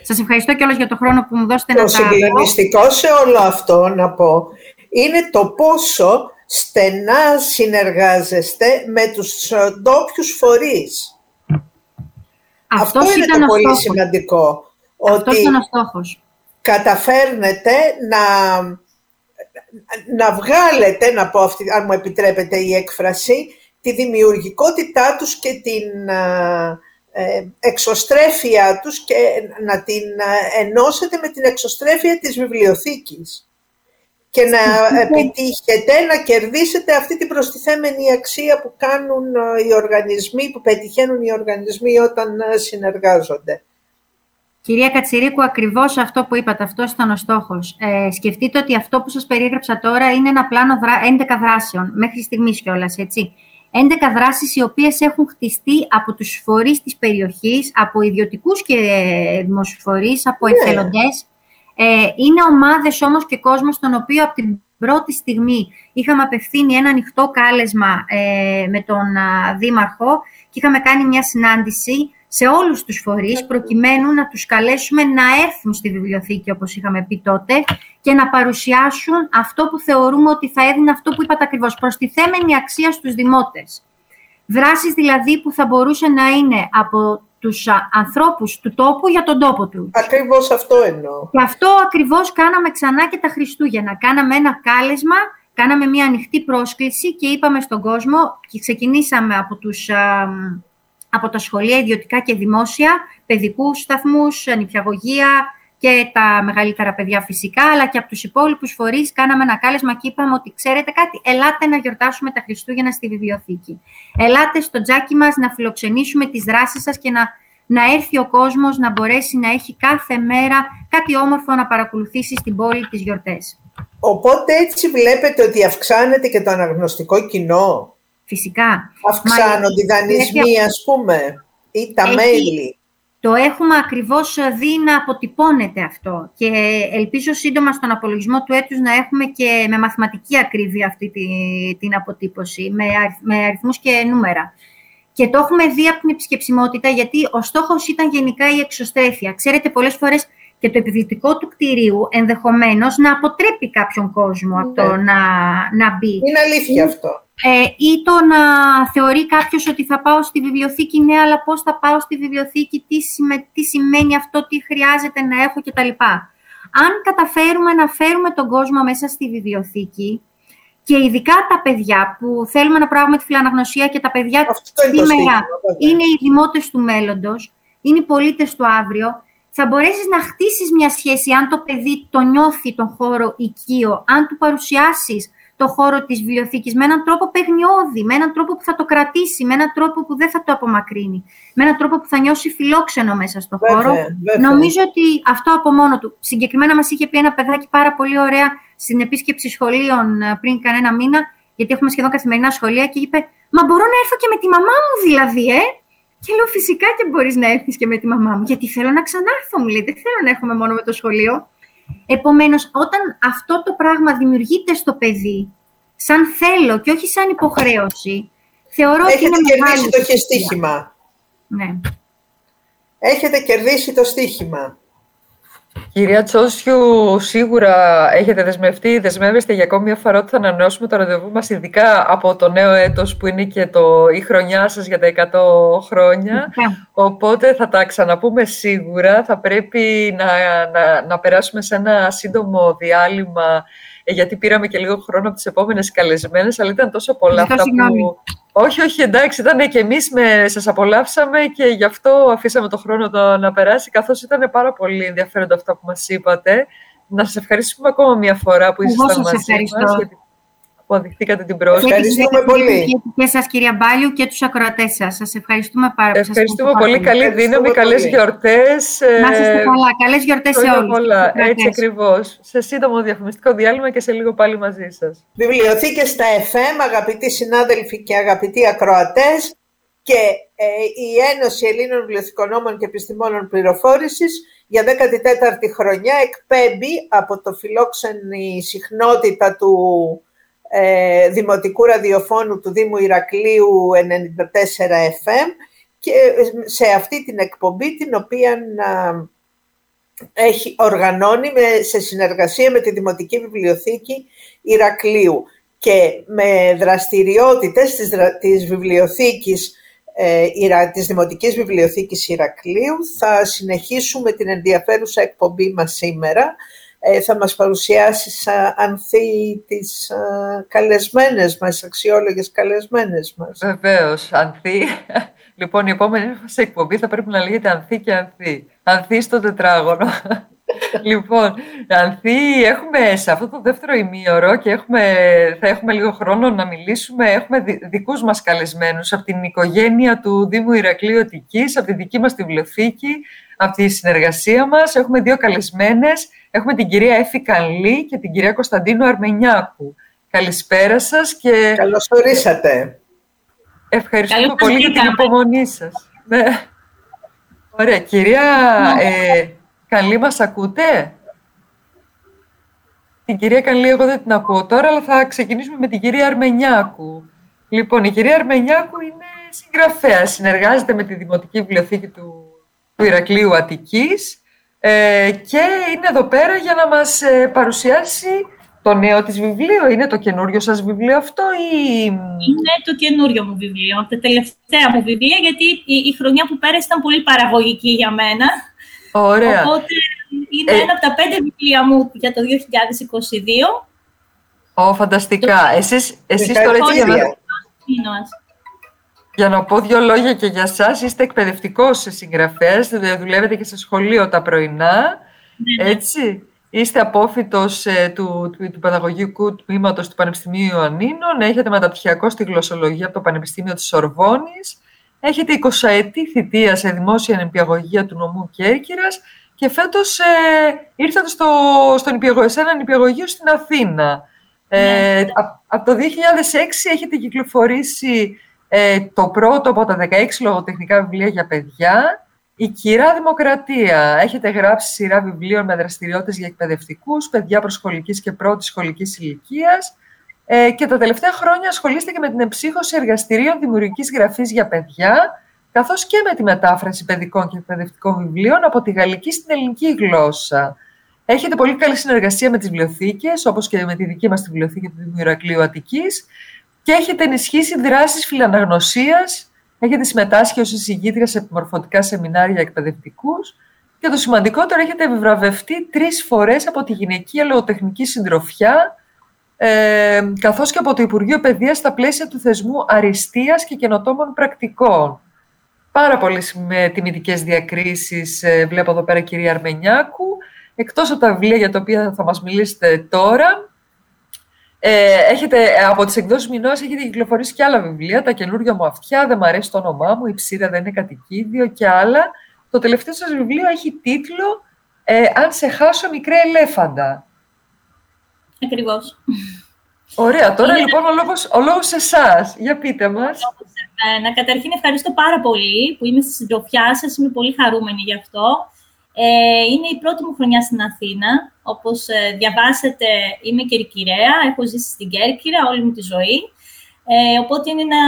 Σας ευχαριστώ και όλος για το χρόνο που μου δώσετε το να τα Το συγκλονιστικό σε όλο αυτό να πω είναι το πόσο στενά συνεργάζεστε με τους ε, ντόπιους φορείς. Αυτός είναι το πολύ σημαντικό. Αυτός ήταν ο στόχος καταφέρνετε να, να βγάλετε, να πω αυτή, αν μου επιτρέπετε η έκφραση, τη δημιουργικότητά τους και την ε, εξωστρέφεια τους και να την ενώσετε με την εξωστρέφεια της βιβλιοθήκης και να [laughs] επιτύχετε να κερδίσετε αυτή την προστιθέμενη αξία που κάνουν οι οργανισμοί, που πετυχαίνουν οι οργανισμοί όταν συνεργάζονται. Κυρία Κατσιρίκου, ακριβώς αυτό που είπατε, αυτός ήταν ο στόχος. Ε, σκεφτείτε ότι αυτό που σας περιέγραψα τώρα είναι ένα πλάνο 11 δράσεων, μέχρι στιγμής κιόλας, έτσι. 11 δράσεις οι οποίες έχουν χτιστεί από τους φορείς της περιοχής, από ιδιωτικούς και δημόσιου φορεί, από yeah. Ναι. εθελοντές. Ε, είναι ομάδες όμως και κόσμος, στον οποίο από την πρώτη στιγμή είχαμε απευθύνει ένα ανοιχτό κάλεσμα ε, με τον Δήμαρχο και είχαμε κάνει μια συνάντηση σε όλους τους φορείς προκειμένου να τους καλέσουμε να έρθουν στη βιβλιοθήκη όπως είχαμε πει τότε και να παρουσιάσουν αυτό που θεωρούμε ότι θα έδινε αυτό που είπατε ακριβώς, προστιθέμενη αξία στους δημότες. Δράσεις δηλαδή που θα μπορούσε να είναι από τους ανθρώπους του τόπου για τον τόπο τους. Ακριβώς αυτό εννοώ. Και αυτό ακριβώς κάναμε ξανά και τα Χριστούγεννα. Κάναμε ένα κάλεσμα, κάναμε μια ανοιχτή πρόσκληση και είπαμε στον κόσμο και ξεκινήσαμε από τους από τα σχολεία ιδιωτικά και δημόσια, παιδικούς σταθμούς, νηπιαγωγεία και τα μεγαλύτερα παιδιά φυσικά, αλλά και από τους υπόλοιπους φορείς κάναμε ένα κάλεσμα και είπαμε ότι ξέρετε κάτι, ελάτε να γιορτάσουμε τα Χριστούγεννα στη βιβλιοθήκη. Ελάτε στο τζάκι μας να φιλοξενήσουμε τις δράσεις σας και να, να έρθει ο κόσμος να μπορέσει να έχει κάθε μέρα κάτι όμορφο να παρακολουθήσει στην πόλη τις γιορτές. Οπότε έτσι βλέπετε ότι αυξάνεται και το αναγνωστικό κοινό; Φυσικά. Αυξάνονται οι δανεισμοί, ας πούμε, ή τα μέλη. Το έχουμε ακριβώς δει να αποτυπώνεται αυτό και ελπίζω σύντομα στον απολογισμό του έτους να έχουμε και με μαθηματική ακρίβεια αυτή την αποτύπωση, με, με αριθμούς και νούμερα. Και το έχουμε δει από την επισκεψιμότητα, γιατί ο στόχος ήταν γενικά η εξωστρέφεια. Ξέρετε, πολλές φορές και το επιβλητικό του κτηρίου ενδεχομένως να αποτρέπει κάποιον κόσμο αυτό ναι. να, να μπει. Είναι αλήθεια αυτό. Ε, ή το να θεωρεί κάποιος ότι θα πάω στη βιβλιοθήκη, ναι, αλλά πώς θα πάω στη βιβλιοθήκη, τι, τι σημαίνει αυτό, τι χρειάζεται να έχω κτλ. Αν καταφέρουμε να φέρουμε τον κόσμο μέσα στη βιβλιοθήκη, και ειδικά τα παιδιά που θέλουμε να πράγουμε τη φιλαναγνωσία και τα παιδιά σήμερα είναι οι δημότες του μέλλοντος, είναι οι πολίτες του αύριο, θα μπορέσεις να χτίσεις μια σχέση αν το παιδί το νιώθει τον χώρο οικείο, αν του παρουσιάσεις το χώρο της βιβλιοθήκης με έναν τρόπο παιγνιώδη, με έναν τρόπο που θα το κρατήσει, με έναν τρόπο που δεν θα το απομακρύνει, με έναν τρόπο που θα νιώσει φιλόξενο μέσα στον χώρο. Νομίζω ότι αυτό από μόνο του. Συγκεκριμένα μας είχε πει ένα παιδάκι πάρα πολύ ωραία στην επίσκεψη σχολείων ε, πριν κανένα μήνα, γιατί έχουμε σχεδόν καθημερινά σχολεία και είπε «Μα μπορώ να έρθω και με τη μαμά μου δηλαδή, ε!» Και λέω φυσικά και μπορείς να έρθεις και με τη μαμά μου, γιατί θέλω να ξανάρθω, μου λέει, δεν θέλω να έρχομαι μόνο με το σχολείο. Επομένως, όταν αυτό το πράγμα δημιουργείται στο παιδί, σαν θέλω και όχι σαν υποχρέωση, θεωρώ Έχετε ότι είναι κερδίσει το στοίχημα. Ναι. Έχετε κερδίσει το στοίχημα. Κυρία Τσόσιου, σίγουρα έχετε δεσμευτεί, δεσμεύεστε για ακόμη μια φορά ότι θα ανανεώσουμε το ραντεβού μας, ειδικά από το νέο έτος που είναι και το, η χρονιά σας για τα 100 χρόνια. Οπότε θα τα ξαναπούμε σίγουρα. Θα πρέπει να, να, να περάσουμε σε ένα σύντομο διάλειμμα ε, γιατί πήραμε και λίγο χρόνο από τις επόμενες καλεσμένες, αλλά ήταν τόσο πολλά αυτά που... Όχι, όχι, εντάξει, ήταν και εμείς με... σας απολαύσαμε και γι' αυτό αφήσαμε το χρόνο το να περάσει, καθώς ήταν πάρα πολύ ενδιαφέροντα αυτά που μας είπατε. Να σας ευχαριστούμε ακόμα μια φορά που ήσασταν μαζί μας αποδειχθήκατε την πρόσκληση. Ευχαριστούμε πολύ. Και σας κυρία Μπάλιου και τους ακροατές σας. Σας ευχαριστούμε πάρα πολύ. Ευχαριστούμε πολύ. Καλή δύναμη, καλές γιορτές. Να είστε καλά. Καλές γιορτές σε όλους. Πολλά. Έτσι ακριβώς. Σε σύντομο διαφημιστικό διάλειμμα και σε λίγο πάλι μαζί σας. Βιβλιοθήκες στα FM, αγαπητοί συνάδελφοι και αγαπητοί ακροατές και ε, η Ένωση Ελλήνων Βιβλιοθηκονόμων και Επιστημόνων Πληροφόρησης για 14η χρονιά εκπέμπει από το φιλόξενη συχνότητα του ε, Δημοτικού Ραδιοφώνου του Δήμου Ηρακλείου 94 FM και σε αυτή την εκπομπή την οποία έχει οργανώνει σε συνεργασία με τη Δημοτική Βιβλιοθήκη Ηρακλείου και με δραστηριότητες της, της βιβλιοθήκης ε, της Δημοτικής Βιβλιοθήκης Ηρακλείου. Θα συνεχίσουμε την ενδιαφέρουσα εκπομπή μας σήμερα. ε, θα μας παρουσιάσει Ανθή τις καλεσμένες μας, αξιόλογες καλεσμένες μας. Βεβαίως, Ανθή. [laughs] Λοιπόν, η επόμενη σε εκπομπή θα πρέπει να λέγεται Ανθή και Ανθή. Ανθή στο τετράγωνο. [laughs] λοιπόν, Ανθή, έχουμε σε αυτό το δεύτερο ημίωρο και έχουμε, θα έχουμε λίγο χρόνο να μιλήσουμε. Έχουμε δικούς μας καλεσμένους από την οικογένεια του Δήμου Ηρακλείου Αττικής, από τη δική μας τη βιβλιοθήκη, από τη συνεργασία μας. Έχουμε δύο καλεσμένες Έχουμε την κυρία Έφη Καλή και την κυρία Κωνσταντίνου Αρμενιάκου. Καλησπέρα σας και... Καλώς ορίσατε. Ευχαριστούμε πολύ για την υπομονή σας. Ναι. Ωραία. Κυρία ε, Καλή, μας ακούτε; Την κυρία Καλή εγώ δεν την ακούω τώρα, αλλά θα ξεκινήσουμε με την κυρία Αρμενιάκου. Λοιπόν, η κυρία Αρμενιάκου είναι συγγραφέα. Συνεργάζεται με τη Δημοτική Βιβλιοθήκη του, του Ηρακλείου Αττικής ε, και είναι εδώ πέρα για να μας ε, παρουσιάσει το νέο της βιβλίο. Είναι το καινούριο σας βιβλίο αυτό ή... Είναι το καινούριο μου βιβλίο, τα τελευταία μου βιβλία, γιατί η, η χρονιά που πέρασε ήταν πολύ παραγωγική για μένα. Ωραία. Οπότε είναι ε... ένα από τα πέντε βιβλία μου για το 2022. Ω, φανταστικά. Το... Εσείς, εσείς τώρα έτσι για να... Για να πω δύο λόγια και για εσά, είστε εκπαιδευτικός συγγραφέα, δουλεύετε και σε σχολείο τα πρωινά ναι, ναι. έτσι. Είστε απόφυτος ε, του, του, του παιδαγωγικού τμήματος του Πανεπιστημίου Ιωαννίνων, έχετε μεταπτυχιακό στη γλωσσολογία από το Πανεπιστήμιο της Σορβόνης, έχετε 20 ετή θητεία σε δημόσια νηπιαγωγία του νομού Κέρκυρας και φέτος ε, ήρθατε στο, στον σε ένα νηπιαγωγείο στην Αθήνα. Ε, ναι. από το 2006 έχετε κυκλοφορήσει ε, το πρώτο από τα 16 λογοτεχνικά βιβλία για παιδιά, η Κυρά Δημοκρατία. Έχετε γράψει σειρά βιβλίων με δραστηριότητες για εκπαιδευτικούς, παιδιά προσχολικής και πρώτης σχολικής ηλικίας ε, και τα τελευταία χρόνια ασχολείστε και με την εμψύχωση εργαστηρίων δημιουργικής γραφής για παιδιά, καθώς και με τη μετάφραση παιδικών και εκπαιδευτικών βιβλίων από τη γαλλική στην ελληνική γλώσσα. Έχετε πολύ καλή συνεργασία με τις βιβλιοθήκες, όπως και με τη δική μας τη βιβλιοθήκη του Δημιουργακλείου Αττικής, και έχετε ενισχύσει δράσεις φιλαναγνωσίας, έχετε συμμετάσχει ως εισηγήτρια σε επιμορφωτικά σεμινάρια εκπαιδευτικούς και το σημαντικότερο έχετε επιβραβευτεί τρεις φορές από τη Γυναικεία Λογοτεχνική Συντροφιά ε, καθώς και από το Υπουργείο Παιδείας στα πλαίσια του θεσμού αριστείας και καινοτόμων πρακτικών. Πάρα πολύ με τιμητικές διακρίσεις ε, βλέπω εδώ πέρα κυρία Αρμενιάκου. Εκτός από τα βιβλία για τα οποία θα μας μιλήσετε τώρα, ε, έχετε, από τις εκδόσεις Μινώας έχετε κυκλοφορήσει και άλλα βιβλία, τα καινούργια μου αυτιά, δεν μου αρέσει το όνομά μου, η ψήρα δεν είναι κατοικίδιο και άλλα. Το τελευταίο σας βιβλίο έχει τίτλο ε, «Αν σε χάσω μικρέ ελέφαντα». Ακριβώς. Ωραία. Τώρα λοιπόν ο λόγος, ο λόγος σε εσάς. Για πείτε μας. Να καταρχήν ευχαριστώ πάρα πολύ που είμαι στη συντροφιά σας. Είμαι πολύ χαρούμενη γι' αυτό. Ε, είναι η πρώτη μου χρονιά στην Αθήνα. Όπως ε, διαβάσατε, είμαι κερκυραία. Έχω ζήσει στην Κέρκυρα όλη μου τη ζωή. Ε, οπότε είναι ένα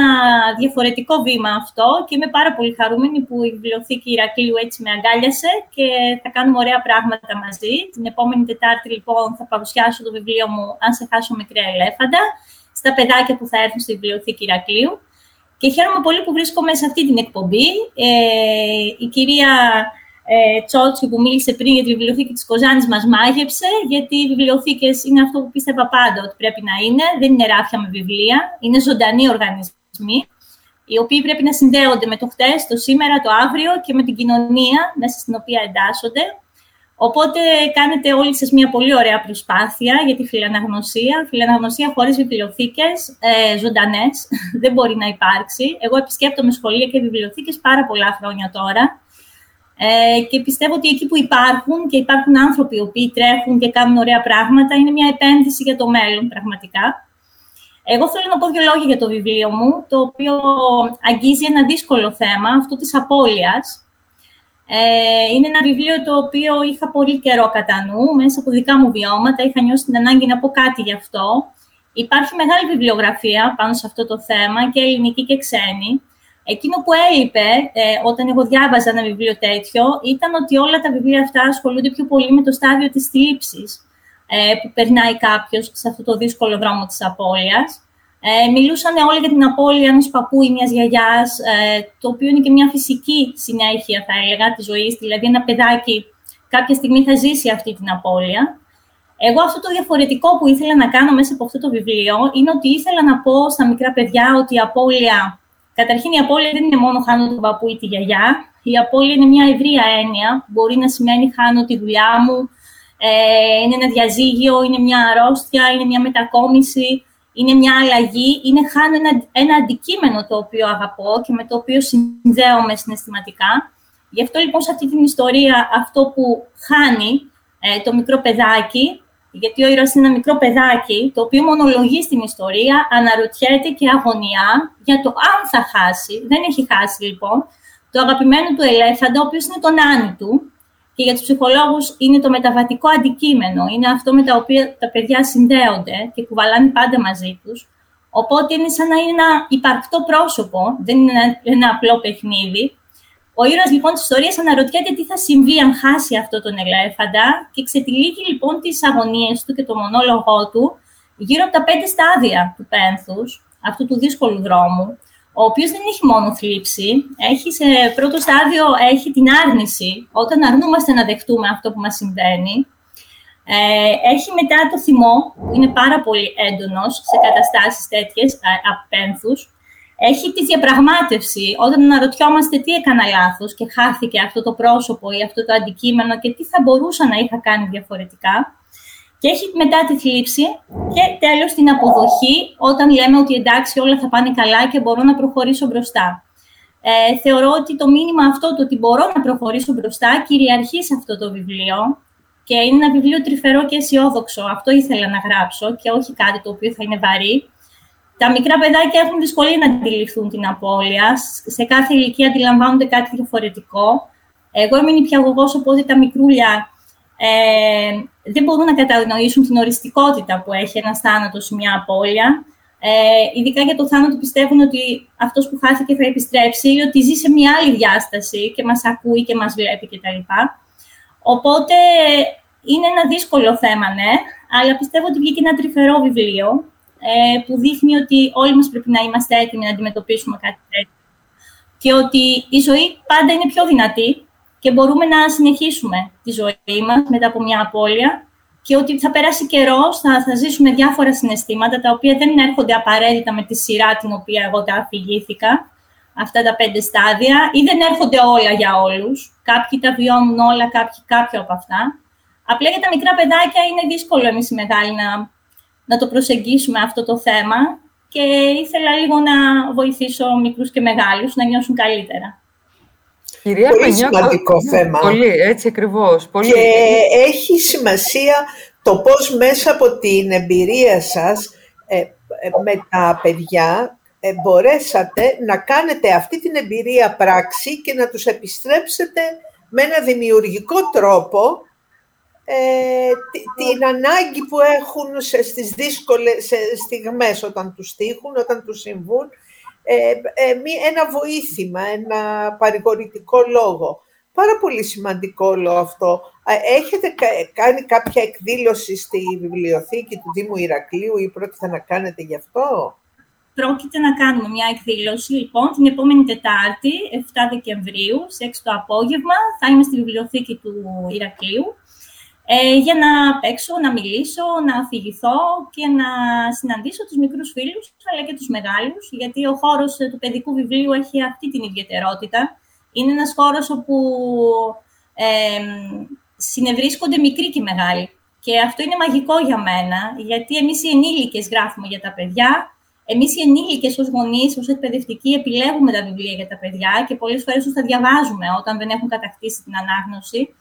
διαφορετικό βήμα αυτό και είμαι πάρα πολύ χαρούμενη που η Βιβλιοθήκη Ηρακλείου έτσι με αγκάλιασε και θα κάνουμε ωραία πράγματα μαζί. Την επόμενη Τετάρτη λοιπόν θα παρουσιάσω το βιβλίο μου «Αν σε χάσω μικρή ελέφαντα» στα παιδάκια που θα έρθουν στη Βιβλιοθήκη Ηρακλείου. Και χαίρομαι πολύ που βρίσκομαι σε αυτή την εκπομπή. Ε, η κυρία ε, Τσότσι που μίλησε πριν για τη βιβλιοθήκη της Κοζάνης μας μάγεψε, γιατί οι βιβλιοθήκες είναι αυτό που πίστευα πάντα ότι πρέπει να είναι. Δεν είναι ράφια με βιβλία, είναι ζωντανοί οργανισμοί, οι οποίοι πρέπει να συνδέονται με το χτες, το σήμερα, το αύριο και με την κοινωνία μέσα στην οποία εντάσσονται. Οπότε κάνετε όλοι σας μια πολύ ωραία προσπάθεια για τη φιλαναγνωσία. Φιλαναγνωσία χωρίς βιβλιοθήκες, ε, ζωντανές, [laughs] δεν μπορεί να υπάρξει. Εγώ επισκέπτομαι σχολεία και βιβλιοθήκες πάρα πολλά χρόνια τώρα ε, και πιστεύω ότι εκεί που υπάρχουν και υπάρχουν άνθρωποι οι οποίοι τρέχουν και κάνουν ωραία πράγματα, είναι μια επένδυση για το μέλλον πραγματικά. Εγώ θέλω να πω δύο λόγια για το βιβλίο μου, το οποίο αγγίζει ένα δύσκολο θέμα, αυτό της απώλειας. Ε, είναι ένα βιβλίο το οποίο είχα πολύ καιρό κατά νου, μέσα από δικά μου βιώματα, είχα νιώσει την ανάγκη να πω κάτι γι' αυτό. Υπάρχει μεγάλη βιβλιογραφία πάνω σε αυτό το θέμα, και ελληνική και ξένη. Εκείνο που έλειπε ε, όταν εγώ διάβαζα ένα βιβλίο τέτοιο ήταν ότι όλα τα βιβλία αυτά ασχολούνται πιο πολύ με το στάδιο της θλίψης ε, που περνάει κάποιος σε αυτό το δύσκολο δρόμο της απώλειας. Ε, μιλούσαν όλοι για την απώλεια ενός παππού ή μιας γιαγιάς, ε, το οποίο είναι και μια φυσική συνέχεια, θα έλεγα, της ζωής. Δηλαδή, ένα παιδάκι κάποια στιγμή θα ζήσει αυτή την απώλεια. Εγώ αυτό το διαφορετικό που ήθελα να κάνω μέσα από αυτό το βιβλίο είναι ότι ήθελα να πω στα μικρά παιδιά ότι η απώλεια Καταρχήν, η απώλεια δεν είναι μόνο χάνω τον παππού ή τη γιαγιά. Η απώλεια είναι μια ευρεία έννοια. Μπορεί να σημαίνει χάνω τη δουλειά μου, ε, είναι ένα διαζύγιο, είναι μια αρρώστια, είναι μια μετακόμιση, είναι μια αλλαγή. Είναι χάνω ένα, ένα αντικείμενο το οποίο αγαπώ και με το οποίο συνδέομαι συναισθηματικά. Γι' αυτό λοιπόν σε αυτή την ιστορία αυτό που χάνει ε, το μικρό παιδάκι γιατί ο ήρωας είναι ένα μικρό παιδάκι, το οποίο μονολογεί στην ιστορία, αναρωτιέται και αγωνιά για το αν θα χάσει. Δεν έχει χάσει, λοιπόν, το αγαπημένο του ελέφαντα, ο οποίος είναι το νάνι του, και για τους ψυχολόγους είναι το μεταβατικό αντικείμενο, είναι αυτό με τα οποία τα παιδιά συνδέονται και κουβαλάνε πάντα μαζί τους. Οπότε είναι σαν να είναι ένα υπαρκτό πρόσωπο, δεν είναι ένα απλό παιχνίδι, ο ήρωας λοιπόν της ιστορίας αναρωτιέται τι θα συμβεί αν χάσει αυτό τον ελέφαντα και ξετυλίγει λοιπόν τις αγωνίες του και το μονόλογό του γύρω από τα πέντε στάδια του πένθους, αυτού του δύσκολου δρόμου, ο οποίος δεν έχει μόνο θλίψη, έχει σε πρώτο στάδιο έχει την άρνηση, όταν αρνούμαστε να δεχτούμε αυτό που μας συμβαίνει, ε, έχει μετά το θυμό, που είναι πάρα πολύ έντονος σε καταστάσεις τέτοιες απένθους, έχει τη διαπραγμάτευση όταν αναρωτιόμαστε τι έκανα λάθος και χάθηκε αυτό το πρόσωπο ή αυτό το αντικείμενο και τι θα μπορούσα να είχα κάνει διαφορετικά. Και έχει μετά τη θλίψη και τέλος την αποδοχή όταν λέμε ότι εντάξει όλα θα πάνε καλά και μπορώ να προχωρήσω μπροστά. Ε, θεωρώ ότι το μήνυμα αυτό, το ότι μπορώ να προχωρήσω μπροστά, κυριαρχεί σε αυτό το βιβλίο και είναι ένα βιβλίο τρυφερό και αισιόδοξο. Αυτό ήθελα να γράψω και όχι κάτι το οποίο θα είναι βαρύ. Τα μικρά παιδάκια έχουν δυσκολία να αντιληφθούν την απώλεια. Σε κάθε ηλικία αντιλαμβάνονται κάτι διαφορετικό. Εγώ είμαι νηπιαγωγός, οπότε τα μικρούλια ε, δεν μπορούν να κατανοήσουν την οριστικότητα που έχει ένας θάνατος σε μια απώλεια. Ε, ειδικά για το θάνατο πιστεύουν ότι αυτός που χάθηκε θα επιστρέψει ή ότι ζει σε μια άλλη διάσταση και μας ακούει και μας βλέπει κτλ. Οπότε είναι ένα δύσκολο θέμα, ναι, αλλά πιστεύω ότι βγήκε ένα τρυφερό βιβλίο ε, που δείχνει ότι όλοι μας πρέπει να είμαστε έτοιμοι να αντιμετωπίσουμε κάτι τέτοιο και ότι η ζωή πάντα είναι πιο δυνατή και μπορούμε να συνεχίσουμε τη ζωή μας μετά από μια απώλεια και ότι θα περάσει καιρός, θα, θα ζήσουμε διάφορα συναισθήματα τα οποία δεν έρχονται απαραίτητα με τη σειρά την οποία εγώ τα αφηγήθηκα, αυτά τα πέντε στάδια, ή δεν έρχονται όλα για όλους. Κάποιοι τα βιώνουν όλα, κάποιοι κάποιο από αυτά. Απλά για τα μικρά παιδάκια είναι δύσκολο εμείς οι μεγάλοι να, να το προσεγγίσουμε αυτό το θέμα και ήθελα λίγο να βοηθήσω μικρούς και μεγάλους να νιώσουν καλύτερα. Κυρία πολύ σημαντικό ναι, θέμα. Πολύ, έτσι ακριβώς. Πολύ. Και έχει σημασία το πώς μέσα από την εμπειρία σας ε, ε, με τα παιδιά ε, μπορέσατε να κάνετε αυτή την εμπειρία πράξη και να τους επιστρέψετε με ένα δημιουργικό τρόπο ε, την ανάγκη που έχουν σε, στις δύσκολες στιγμές όταν τους τύχουν, όταν τους συμβούν, ε, ε, ένα βοήθημα, ένα παρηγορητικό λόγο. Πάρα πολύ σημαντικό όλο αυτό. Έχετε κάνει κάποια εκδήλωση στη βιβλιοθήκη του Δήμου Ηρακλείου ή πρόκειται να κάνετε γι' αυτό; Πρόκειται να κάνουμε μια εκδήλωση, λοιπόν, την επόμενη Τετάρτη, 7 Δεκεμβρίου, σε 6 το απόγευμα. Θα είμαι στη βιβλιοθήκη του Ηρακλείου ε, για να παίξω, να μιλήσω, να αφηγηθώ και να συναντήσω τους μικρούς φίλους, αλλά και τους μεγάλους, γιατί ο χώρος του παιδικού βιβλίου έχει αυτή την ιδιαιτερότητα. Είναι ένας χώρος όπου ε, συνευρίσκονται μικροί και μεγάλοι. Και αυτό είναι μαγικό για μένα, γιατί εμείς οι ενήλικες γράφουμε για τα παιδιά, εμείς οι ενήλικες ως γονείς, ως εκπαιδευτικοί, επιλέγουμε τα βιβλία για τα παιδιά και πολλές φορές τους τα διαβάζουμε όταν δεν έχουν κατακτήσει την ανάγνωση.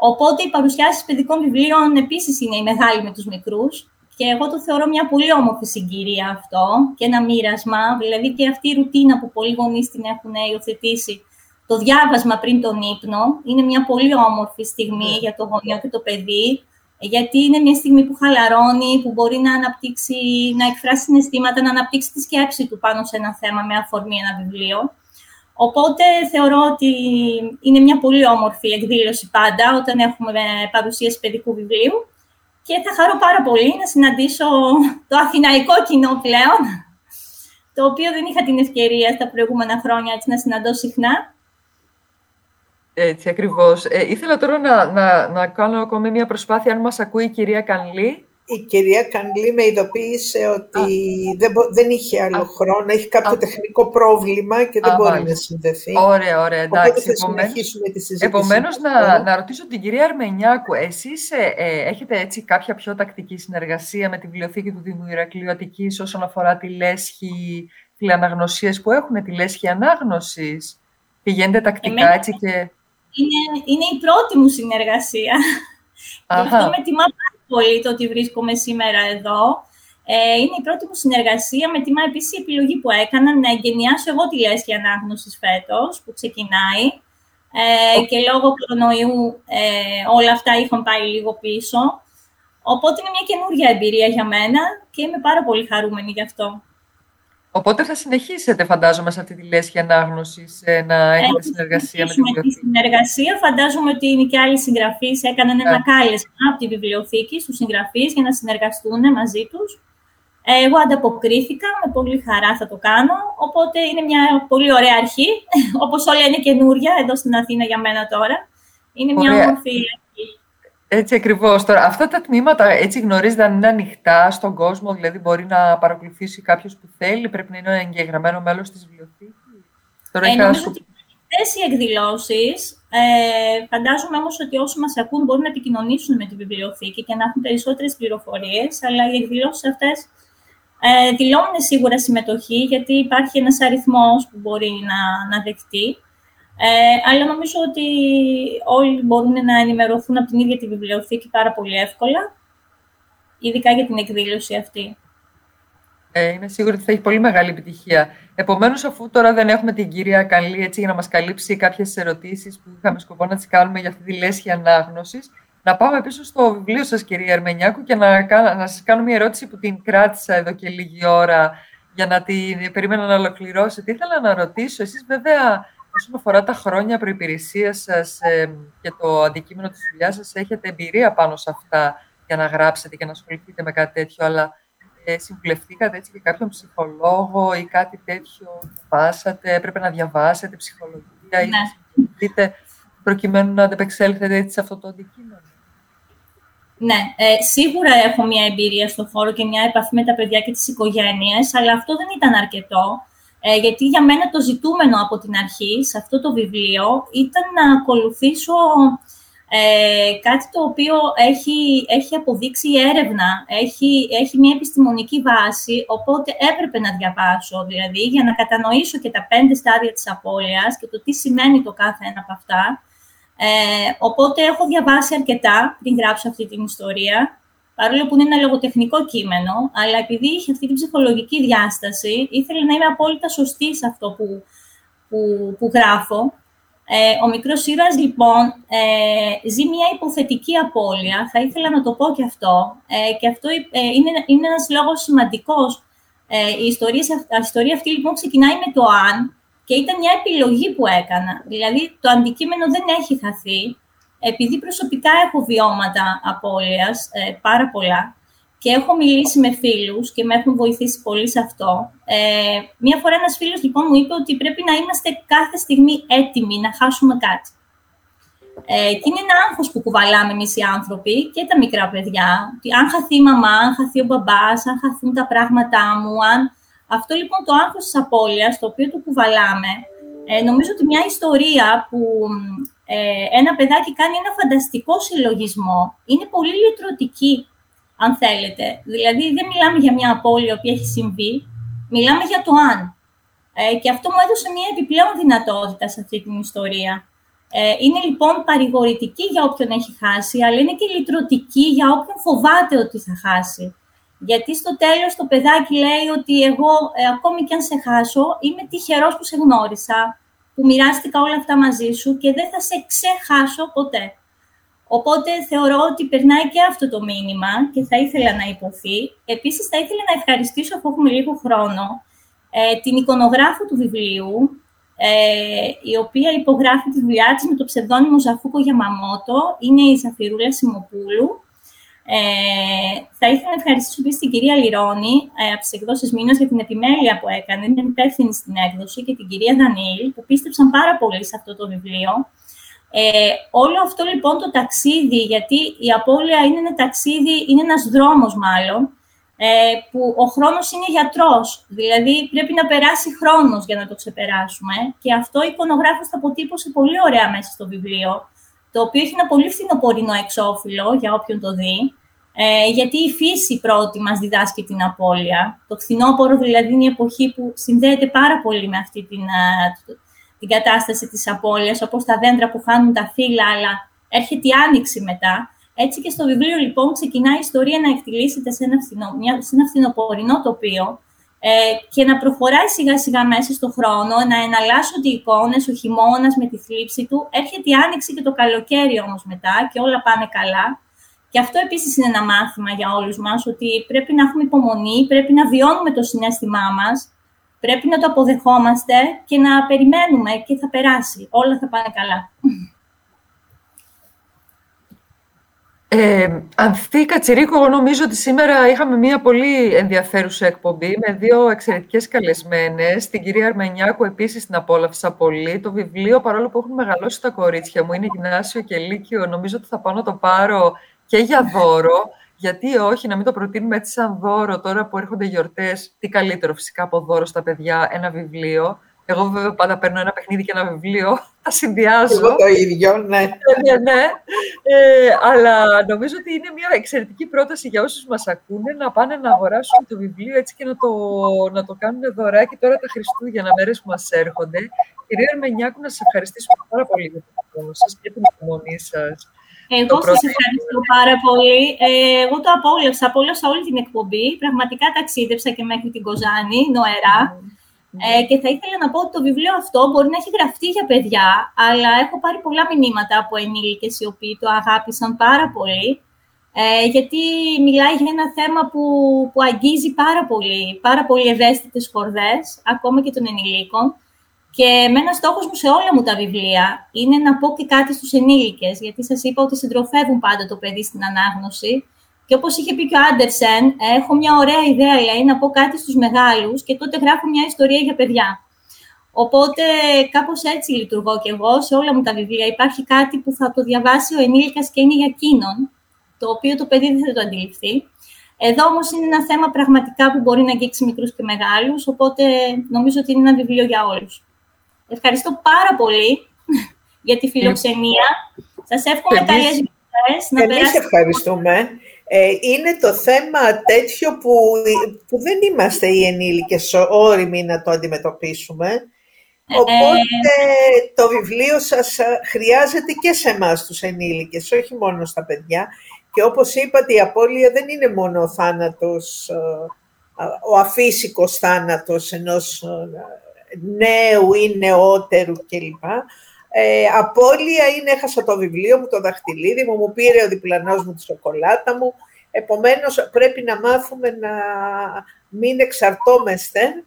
Οπότε οι παρουσιάσεις παιδικών βιβλίων επίσης είναι η μεγάλη με τους μικρούς. Και εγώ το θεωρώ μια πολύ όμορφη συγκυρία αυτό και ένα μοίρασμα. Δηλαδή και αυτή η ρουτίνα που πολλοί γονείς την έχουν υιοθετήσει, το διάβασμα πριν τον ύπνο, είναι μια πολύ όμορφη στιγμή ναι. για το γονιό και το παιδί. Γιατί είναι μια στιγμή που χαλαρώνει, που μπορεί να αναπτύξει, να εκφράσει συναισθήματα, να αναπτύξει τη σκέψη του πάνω σε ένα θέμα με αφορμή ένα βιβλίο. Οπότε θεωρώ ότι είναι μια πολύ όμορφη εκδήλωση πάντα όταν έχουμε παρουσίαση παιδικού βιβλίου και θα χαρώ πάρα πολύ να συναντήσω το αθηναϊκό κοινό πλέον, το οποίο δεν είχα την ευκαιρία στα προηγούμενα χρόνια έτσι, να συναντώ συχνά. Έτσι, ακριβώς. Ε, ήθελα τώρα να, να, να κάνω ακόμη μια προσπάθεια, αν μας ακούει η κυρία Κανλή, η κυρία Κανλή με ειδοποίησε ότι δεν, δεν είχε άλλο χρόνο, έχει κάποιο τεχνικό πρόβλημα και δεν μπορεί να συνδεθεί. Ωραία, ωραία, εντάξει. Οπότε θα συνεχίσουμε τη συζήτηση. Επομένως, να, να ρωτήσω την κυρία Αρμενιάκου, εσείς ε, ε, έχετε έτσι κάποια πιο τακτική συνεργασία με τη Βιβλιοθήκη του Δήμου Ηρακλείου Αττικής όσον αφορά τη λέσχη φιλαναγνωσίες που έχουν, τη λέσχη ανάγνωσης; Πηγαίνετε τακτικά έτσι και... Είναι, είναι η πρώτη μου συνεργασία. Γι' αυτό με τιμά πολύ το ότι βρίσκομαι σήμερα εδώ. Ε, είναι η πρώτη μου συνεργασία με τιμά επίσης η επιλογή που έκανα να εγκαινιάσω εγώ τη λέσχη ανάγνωσης φέτος που ξεκινάει. Ε, και λόγω κορονοϊού ε, όλα αυτά είχαν πάει λίγο πίσω. Οπότε είναι μια καινούργια εμπειρία για μένα και είμαι πάρα πολύ χαρούμενη γι' αυτό. Οπότε θα συνεχίσετε, φαντάζομαι, σε αυτή τη λέσχη ανάγνωσης να έχετε συνεργασία με τη βιβλιοθήκη. Τη συνεργασία, φαντάζομαι ότι είναι και άλλοι συγγραφείς έκαναν ένα yeah. κάλεσμα από τη βιβλιοθήκη στους συγγραφείς για να συνεργαστούν μαζί τους. Εγώ ανταποκρίθηκα, με πολύ χαρά θα το κάνω, οπότε είναι μια πολύ ωραία αρχή, [laughs] όπως όλα είναι καινούρια εδώ στην Αθήνα για μένα τώρα. Είναι μια ωραία. όμορφη αρχή. Έτσι ακριβώς. Τώρα, αυτά τα τμήματα έτσι γνωρίζετε αν είναι ανοιχτά στον κόσμο, δηλαδή μπορεί να παρακολουθήσει κάποιος που θέλει, πρέπει να είναι εγγεγραμμένο μέλος της βιβλιοθήκης. Τώρα ε, νομίζω ότι αυτές οι εκδηλώσεις, ε, φαντάζομαι όμως ότι όσοι μας ακούν μπορούν να επικοινωνήσουν με τη βιβλιοθήκη και να έχουν περισσότερες πληροφορίες, αλλά οι εκδηλώσεις αυτές ε, δηλώνουν σίγουρα συμμετοχή, γιατί υπάρχει ένας αριθμός που μπορεί να, να δεχτεί. Ε, αλλά νομίζω ότι όλοι μπορούν να ενημερωθούν από την ίδια τη βιβλιοθήκη πάρα πολύ εύκολα, ειδικά για την εκδήλωση αυτή. Ε, είμαι σίγουρη ότι θα έχει πολύ μεγάλη επιτυχία. Επομένως, αφού τώρα δεν έχουμε την κυρία Καλή έτσι, για να μας καλύψει κάποιες ερωτήσεις που είχαμε σκοπό να τις κάνουμε για αυτή τη λέσχη ανάγνωσης, να πάμε πίσω στο βιβλίο σας, κυρία Ερμενιάκου, και να, να σας κάνω μια ερώτηση που την κράτησα εδώ και λίγη ώρα για να την περίμενα να ολοκληρώσετε. Ήθελα να ρωτήσω, εσείς βέβαια όσον αφορά τα χρόνια προπηρεσία σας ε, και το αντικείμενο της δουλειάς σας, έχετε εμπειρία πάνω σε αυτά για να γράψετε και να ασχοληθείτε με κάτι τέτοιο, αλλά ε, συμβουλευτήκατε έτσι και κάποιον ψυχολόγο ή κάτι τέτοιο πάσατε, έπρεπε να διαβάσετε ψυχολογία ή να ναι. συμβουλευτείτε προκειμένου να αντεπεξέλθετε έτσι σε αυτό το αντικείμενο; Ναι, ε, σίγουρα έχω μια εμπειρία στον χώρο και μια επαφή με τα παιδιά και τις οικογένειες, αλλά αυτό δεν ήταν αρκετό, ε, γιατί για μένα το ζητούμενο από την αρχή σε αυτό το βιβλίο ήταν να ακολουθήσω ε, κάτι το οποίο έχει, έχει αποδείξει η έρευνα, έχει, έχει μια επιστημονική βάση, οπότε έπρεπε να διαβάσω, δηλαδή, για να κατανοήσω και τα πέντε στάδια της απώλειας και το τι σημαίνει το κάθε ένα από αυτά. Ε, οπότε έχω διαβάσει αρκετά πριν γράψω αυτή την ιστορία, παρόλο που είναι ένα λογοτεχνικό κείμενο, αλλά επειδή είχε αυτή την ψυχολογική διάσταση, ήθελα να είμαι απόλυτα σωστή σε αυτό που, που, που γράφω. Ε, ο μικρός ήρωας, λοιπόν, ε, ζει μια υποθετική απώλεια. Θα ήθελα να το πω και αυτό. Ε, και αυτό ε, είναι, είναι ένας λόγος σημαντικός. Ε, η, ιστορία, η ιστορία αυτή, λοιπόν, ξεκινάει με το «αν» και ήταν μια επιλογή που έκανα. Δηλαδή, το αντικείμενο δεν έχει χαθεί. Επειδή προσωπικά έχω βιώματα απώλειας, ε, πάρα πολλά, και έχω μιλήσει με φίλους και με έχουν βοηθήσει πολύ σε αυτό. Ε, μία φορά ένας φίλος λοιπόν μου είπε ότι πρέπει να είμαστε κάθε στιγμή έτοιμοι να χάσουμε κάτι. Ε, και είναι ένα άγχος που κουβαλάμε εμείς οι άνθρωποι και τα μικρά παιδιά. Ότι αν χαθεί η μαμά, αν χαθεί ο μπαμπάς, αν χαθούν τα πράγματά μου, αν... Αυτό λοιπόν το άγχος της απώλειας, το οποίο το κουβαλάμε, ε, νομίζω ότι μια ιστορία που ε, ένα παιδάκι κάνει ένα φανταστικό συλλογισμό, είναι πολύ λυτρωτική αν θέλετε. Δηλαδή, δεν μιλάμε για μια απώλεια που έχει συμβεί, μιλάμε για το αν. Ε, και αυτό μου έδωσε μια επιπλέον δυνατότητα σε αυτή την ιστορία. Ε, είναι λοιπόν παρηγορητική για όποιον έχει χάσει, αλλά είναι και λυτρωτική για όποιον φοβάται ότι θα χάσει. Γιατί στο τέλος το παιδάκι λέει ότι εγώ, ε, ακόμη και αν σε χάσω, είμαι τυχερός που σε γνώρισα, που μοιράστηκα όλα αυτά μαζί σου και δεν θα σε ξεχάσω ποτέ. Οπότε θεωρώ ότι περνάει και αυτό το μήνυμα και θα ήθελα να υποθεί. Επίσης θα ήθελα να ευχαριστήσω, αφού έχουμε λίγο χρόνο, ε, την εικονογράφο του βιβλίου, ε, η οποία υπογράφει τη δουλειά της με το ψευδόνυμο Ζαφούκο Γιαμαμότο. Είναι η Ζαφυρούλα Σιμοπούλου. Ε, θα ήθελα να ευχαριστήσω επίσης την κυρία Λιρώνη ε, από τις εκδόσεις Μήνο για την επιμέλεια που έκανε, είναι υπεύθυνη στην έκδοση, και την κυρία Δανίλ, που πίστεψαν πάρα πολύ σε αυτό το βιβλίο. Ε, όλο αυτό λοιπόν το ταξίδι, γιατί η απώλεια είναι ένα ταξίδι, είναι ένας δρόμος μάλλον, ε, που ο χρόνος είναι γιατρός, δηλαδή πρέπει να περάσει χρόνος για να το ξεπεράσουμε. Και αυτό η εικονογράφος το αποτύπωσε πολύ ωραία μέσα στο βιβλίο, το οποίο έχει ένα πολύ φθινοπορεινό εξώφυλλο για όποιον το δει, ε, γιατί η φύση πρώτη μας διδάσκει την απώλεια. Το φθινόπωρο δηλαδή είναι η εποχή που συνδέεται πάρα πολύ με αυτή την, την κατάσταση της απώλειας, όπως τα δέντρα που χάνουν τα φύλλα, αλλά έρχεται η άνοιξη μετά. Έτσι και στο βιβλίο, λοιπόν, ξεκινάει η ιστορία να εκτιλήσεται σε ένα, φθινο, μια, σε ένα φθινοπορεινό τοπίο ε, και να προχωράει σιγά-σιγά μέσα στον χρόνο, να εναλλάσσονται οι εικόνες, ο χειμώνας με τη θλίψη του. Έρχεται η άνοιξη και το καλοκαίρι όμως μετά και όλα πάνε καλά. Και αυτό επίσης είναι ένα μάθημα για όλους μας, ότι πρέπει να έχουμε υπομονή, πρέπει να βιώνουμε το συνέστημά μας, Πρέπει να το αποδεχόμαστε και να περιμένουμε και θα περάσει. Όλα θα πάνε καλά. Ε, Ανθή Κατσιρίκο, εγώ νομίζω ότι σήμερα είχαμε μια πολύ ενδιαφέρουσα εκπομπή με δύο εξαιρετικές καλεσμένες. Την κυρία Αρμενιάκου επίσης την απόλαυσα πολύ. Το βιβλίο, παρόλο που έχουν μεγαλώσει τα κορίτσια μου, είναι γυμνάσιο και λύκειο, νομίζω ότι θα πάω να το πάρω και για δώρο. Γιατί όχι, να μην το προτείνουμε έτσι σαν δώρο τώρα που έρχονται γιορτές. Τι καλύτερο φυσικά από δώρο στα παιδιά, ένα βιβλίο. Εγώ βέβαια πάντα παίρνω ένα παιχνίδι και ένα βιβλίο, [laughs] τα συνδυάζω. Εγώ το ίδιο, ναι. ναι, ναι. Ε, αλλά νομίζω ότι είναι μια εξαιρετική πρόταση για όσους μας ακούνε να πάνε να αγοράσουν το βιβλίο έτσι και να το, να το κάνουν δωράκι τώρα τα Χριστούγεννα, μέρες που μας έρχονται. Κυρία Αρμενιάκου, να σας ευχαριστήσουμε πάρα πολύ για το χρόνο σας και την υπομονή σας. Εγώ σας ευχαριστώ πάρα πολύ. Ε, εγώ το απόλαυσα, απόλαυσα όλη την εκπομπή. Πραγματικά ταξίδεψα και μέχρι την Κοζάνη, νοερά. Mm. Ε, και θα ήθελα να πω ότι το βιβλίο αυτό μπορεί να έχει γραφτεί για παιδιά, αλλά έχω πάρει πολλά μηνύματα από ενήλικες οι οποίοι το αγάπησαν πάρα πολύ, ε, γιατί μιλάει για ένα θέμα που, που αγγίζει πάρα πολύ, πάρα πολύ ευαίσθητες χορδές, ακόμα και των ενηλίκων. Και ένα στόχος μου σε όλα μου τα βιβλία είναι να πω και κάτι στους ενήλικες, γιατί σας είπα ότι συντροφεύουν πάντα το παιδί στην ανάγνωση και όπως είχε πει και ο Άντερσεν, έχω μια ωραία ιδέα, λέει, να πω κάτι στους μεγάλους και τότε γράφω μια ιστορία για παιδιά. Οπότε κάπως έτσι λειτουργώ και εγώ σε όλα μου τα βιβλία. Υπάρχει κάτι που θα το διαβάσει ο ενήλικας και είναι για εκείνον, το οποίο το παιδί δεν θα το αντιληφθεί. Εδώ όμως είναι ένα θέμα πραγματικά που μπορεί να αγγίξει μικρούς και μεγάλους, οπότε νομίζω ότι είναι ένα βιβλίο για όλους. Ευχαριστώ πάρα πολύ για τη φιλοξενία. Σας εύχομαι καλές γιορτές. Εμείς ευχαριστούμε. Ε, είναι το θέμα τέτοιο που, που δεν είμαστε οι ενήλικες όριμοι να το αντιμετωπίσουμε. Οπότε το βιβλίο σας χρειάζεται και σε εμάς τους ενήλικες, όχι μόνο στα παιδιά. Και όπως είπατε, η απώλεια δεν είναι μόνο ο θάνατος, ο αφύσικος θάνατος ενός νέου ή νεότερου κλπ. Ε, απώλεια είναι, έχασα το βιβλίο μου, το δαχτυλίδι μου, μου πήρε ο διπλανός μου τη σοκολάτα μου. Επομένως, πρέπει να μάθουμε να μην εξαρτώμεστε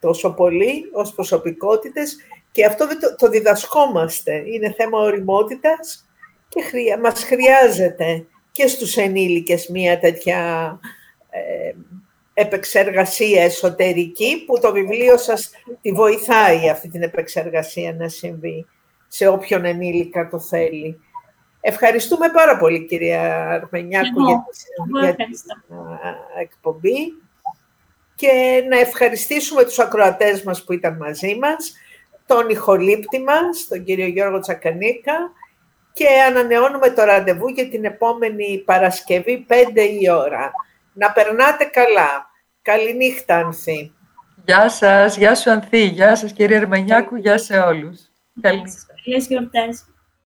τόσο πολύ ως προσωπικότητες και αυτό δεν το, το διδασκόμαστε. Είναι θέμα οριμότητας και χρεια, μας χρειάζεται και στους ενήλικες μία τέτοια ε, επεξεργασία εσωτερική που το βιβλίο σας τη βοηθάει αυτή την επεξεργασία να συμβεί σε όποιον ενήλικα το θέλει. Ευχαριστούμε πάρα πολύ, κυρία Αρμενιάκου, για, την εκπομπή και να ευχαριστήσουμε τους ακροατές μας που ήταν μαζί μας, τον ηχολήπτη μας, τον κύριο Γιώργο Τσακανίκα και ανανεώνουμε το ραντεβού για την επόμενη Παρασκευή, 5 η ώρα. Να περνάτε καλά. Καληνύχτα, Ανθή. Γεια σας, γεια σου Ανθή, γεια σας κύριε Αρμενιάκου, γεια σε όλους. Καληνύχτα. Καλές γιορτές.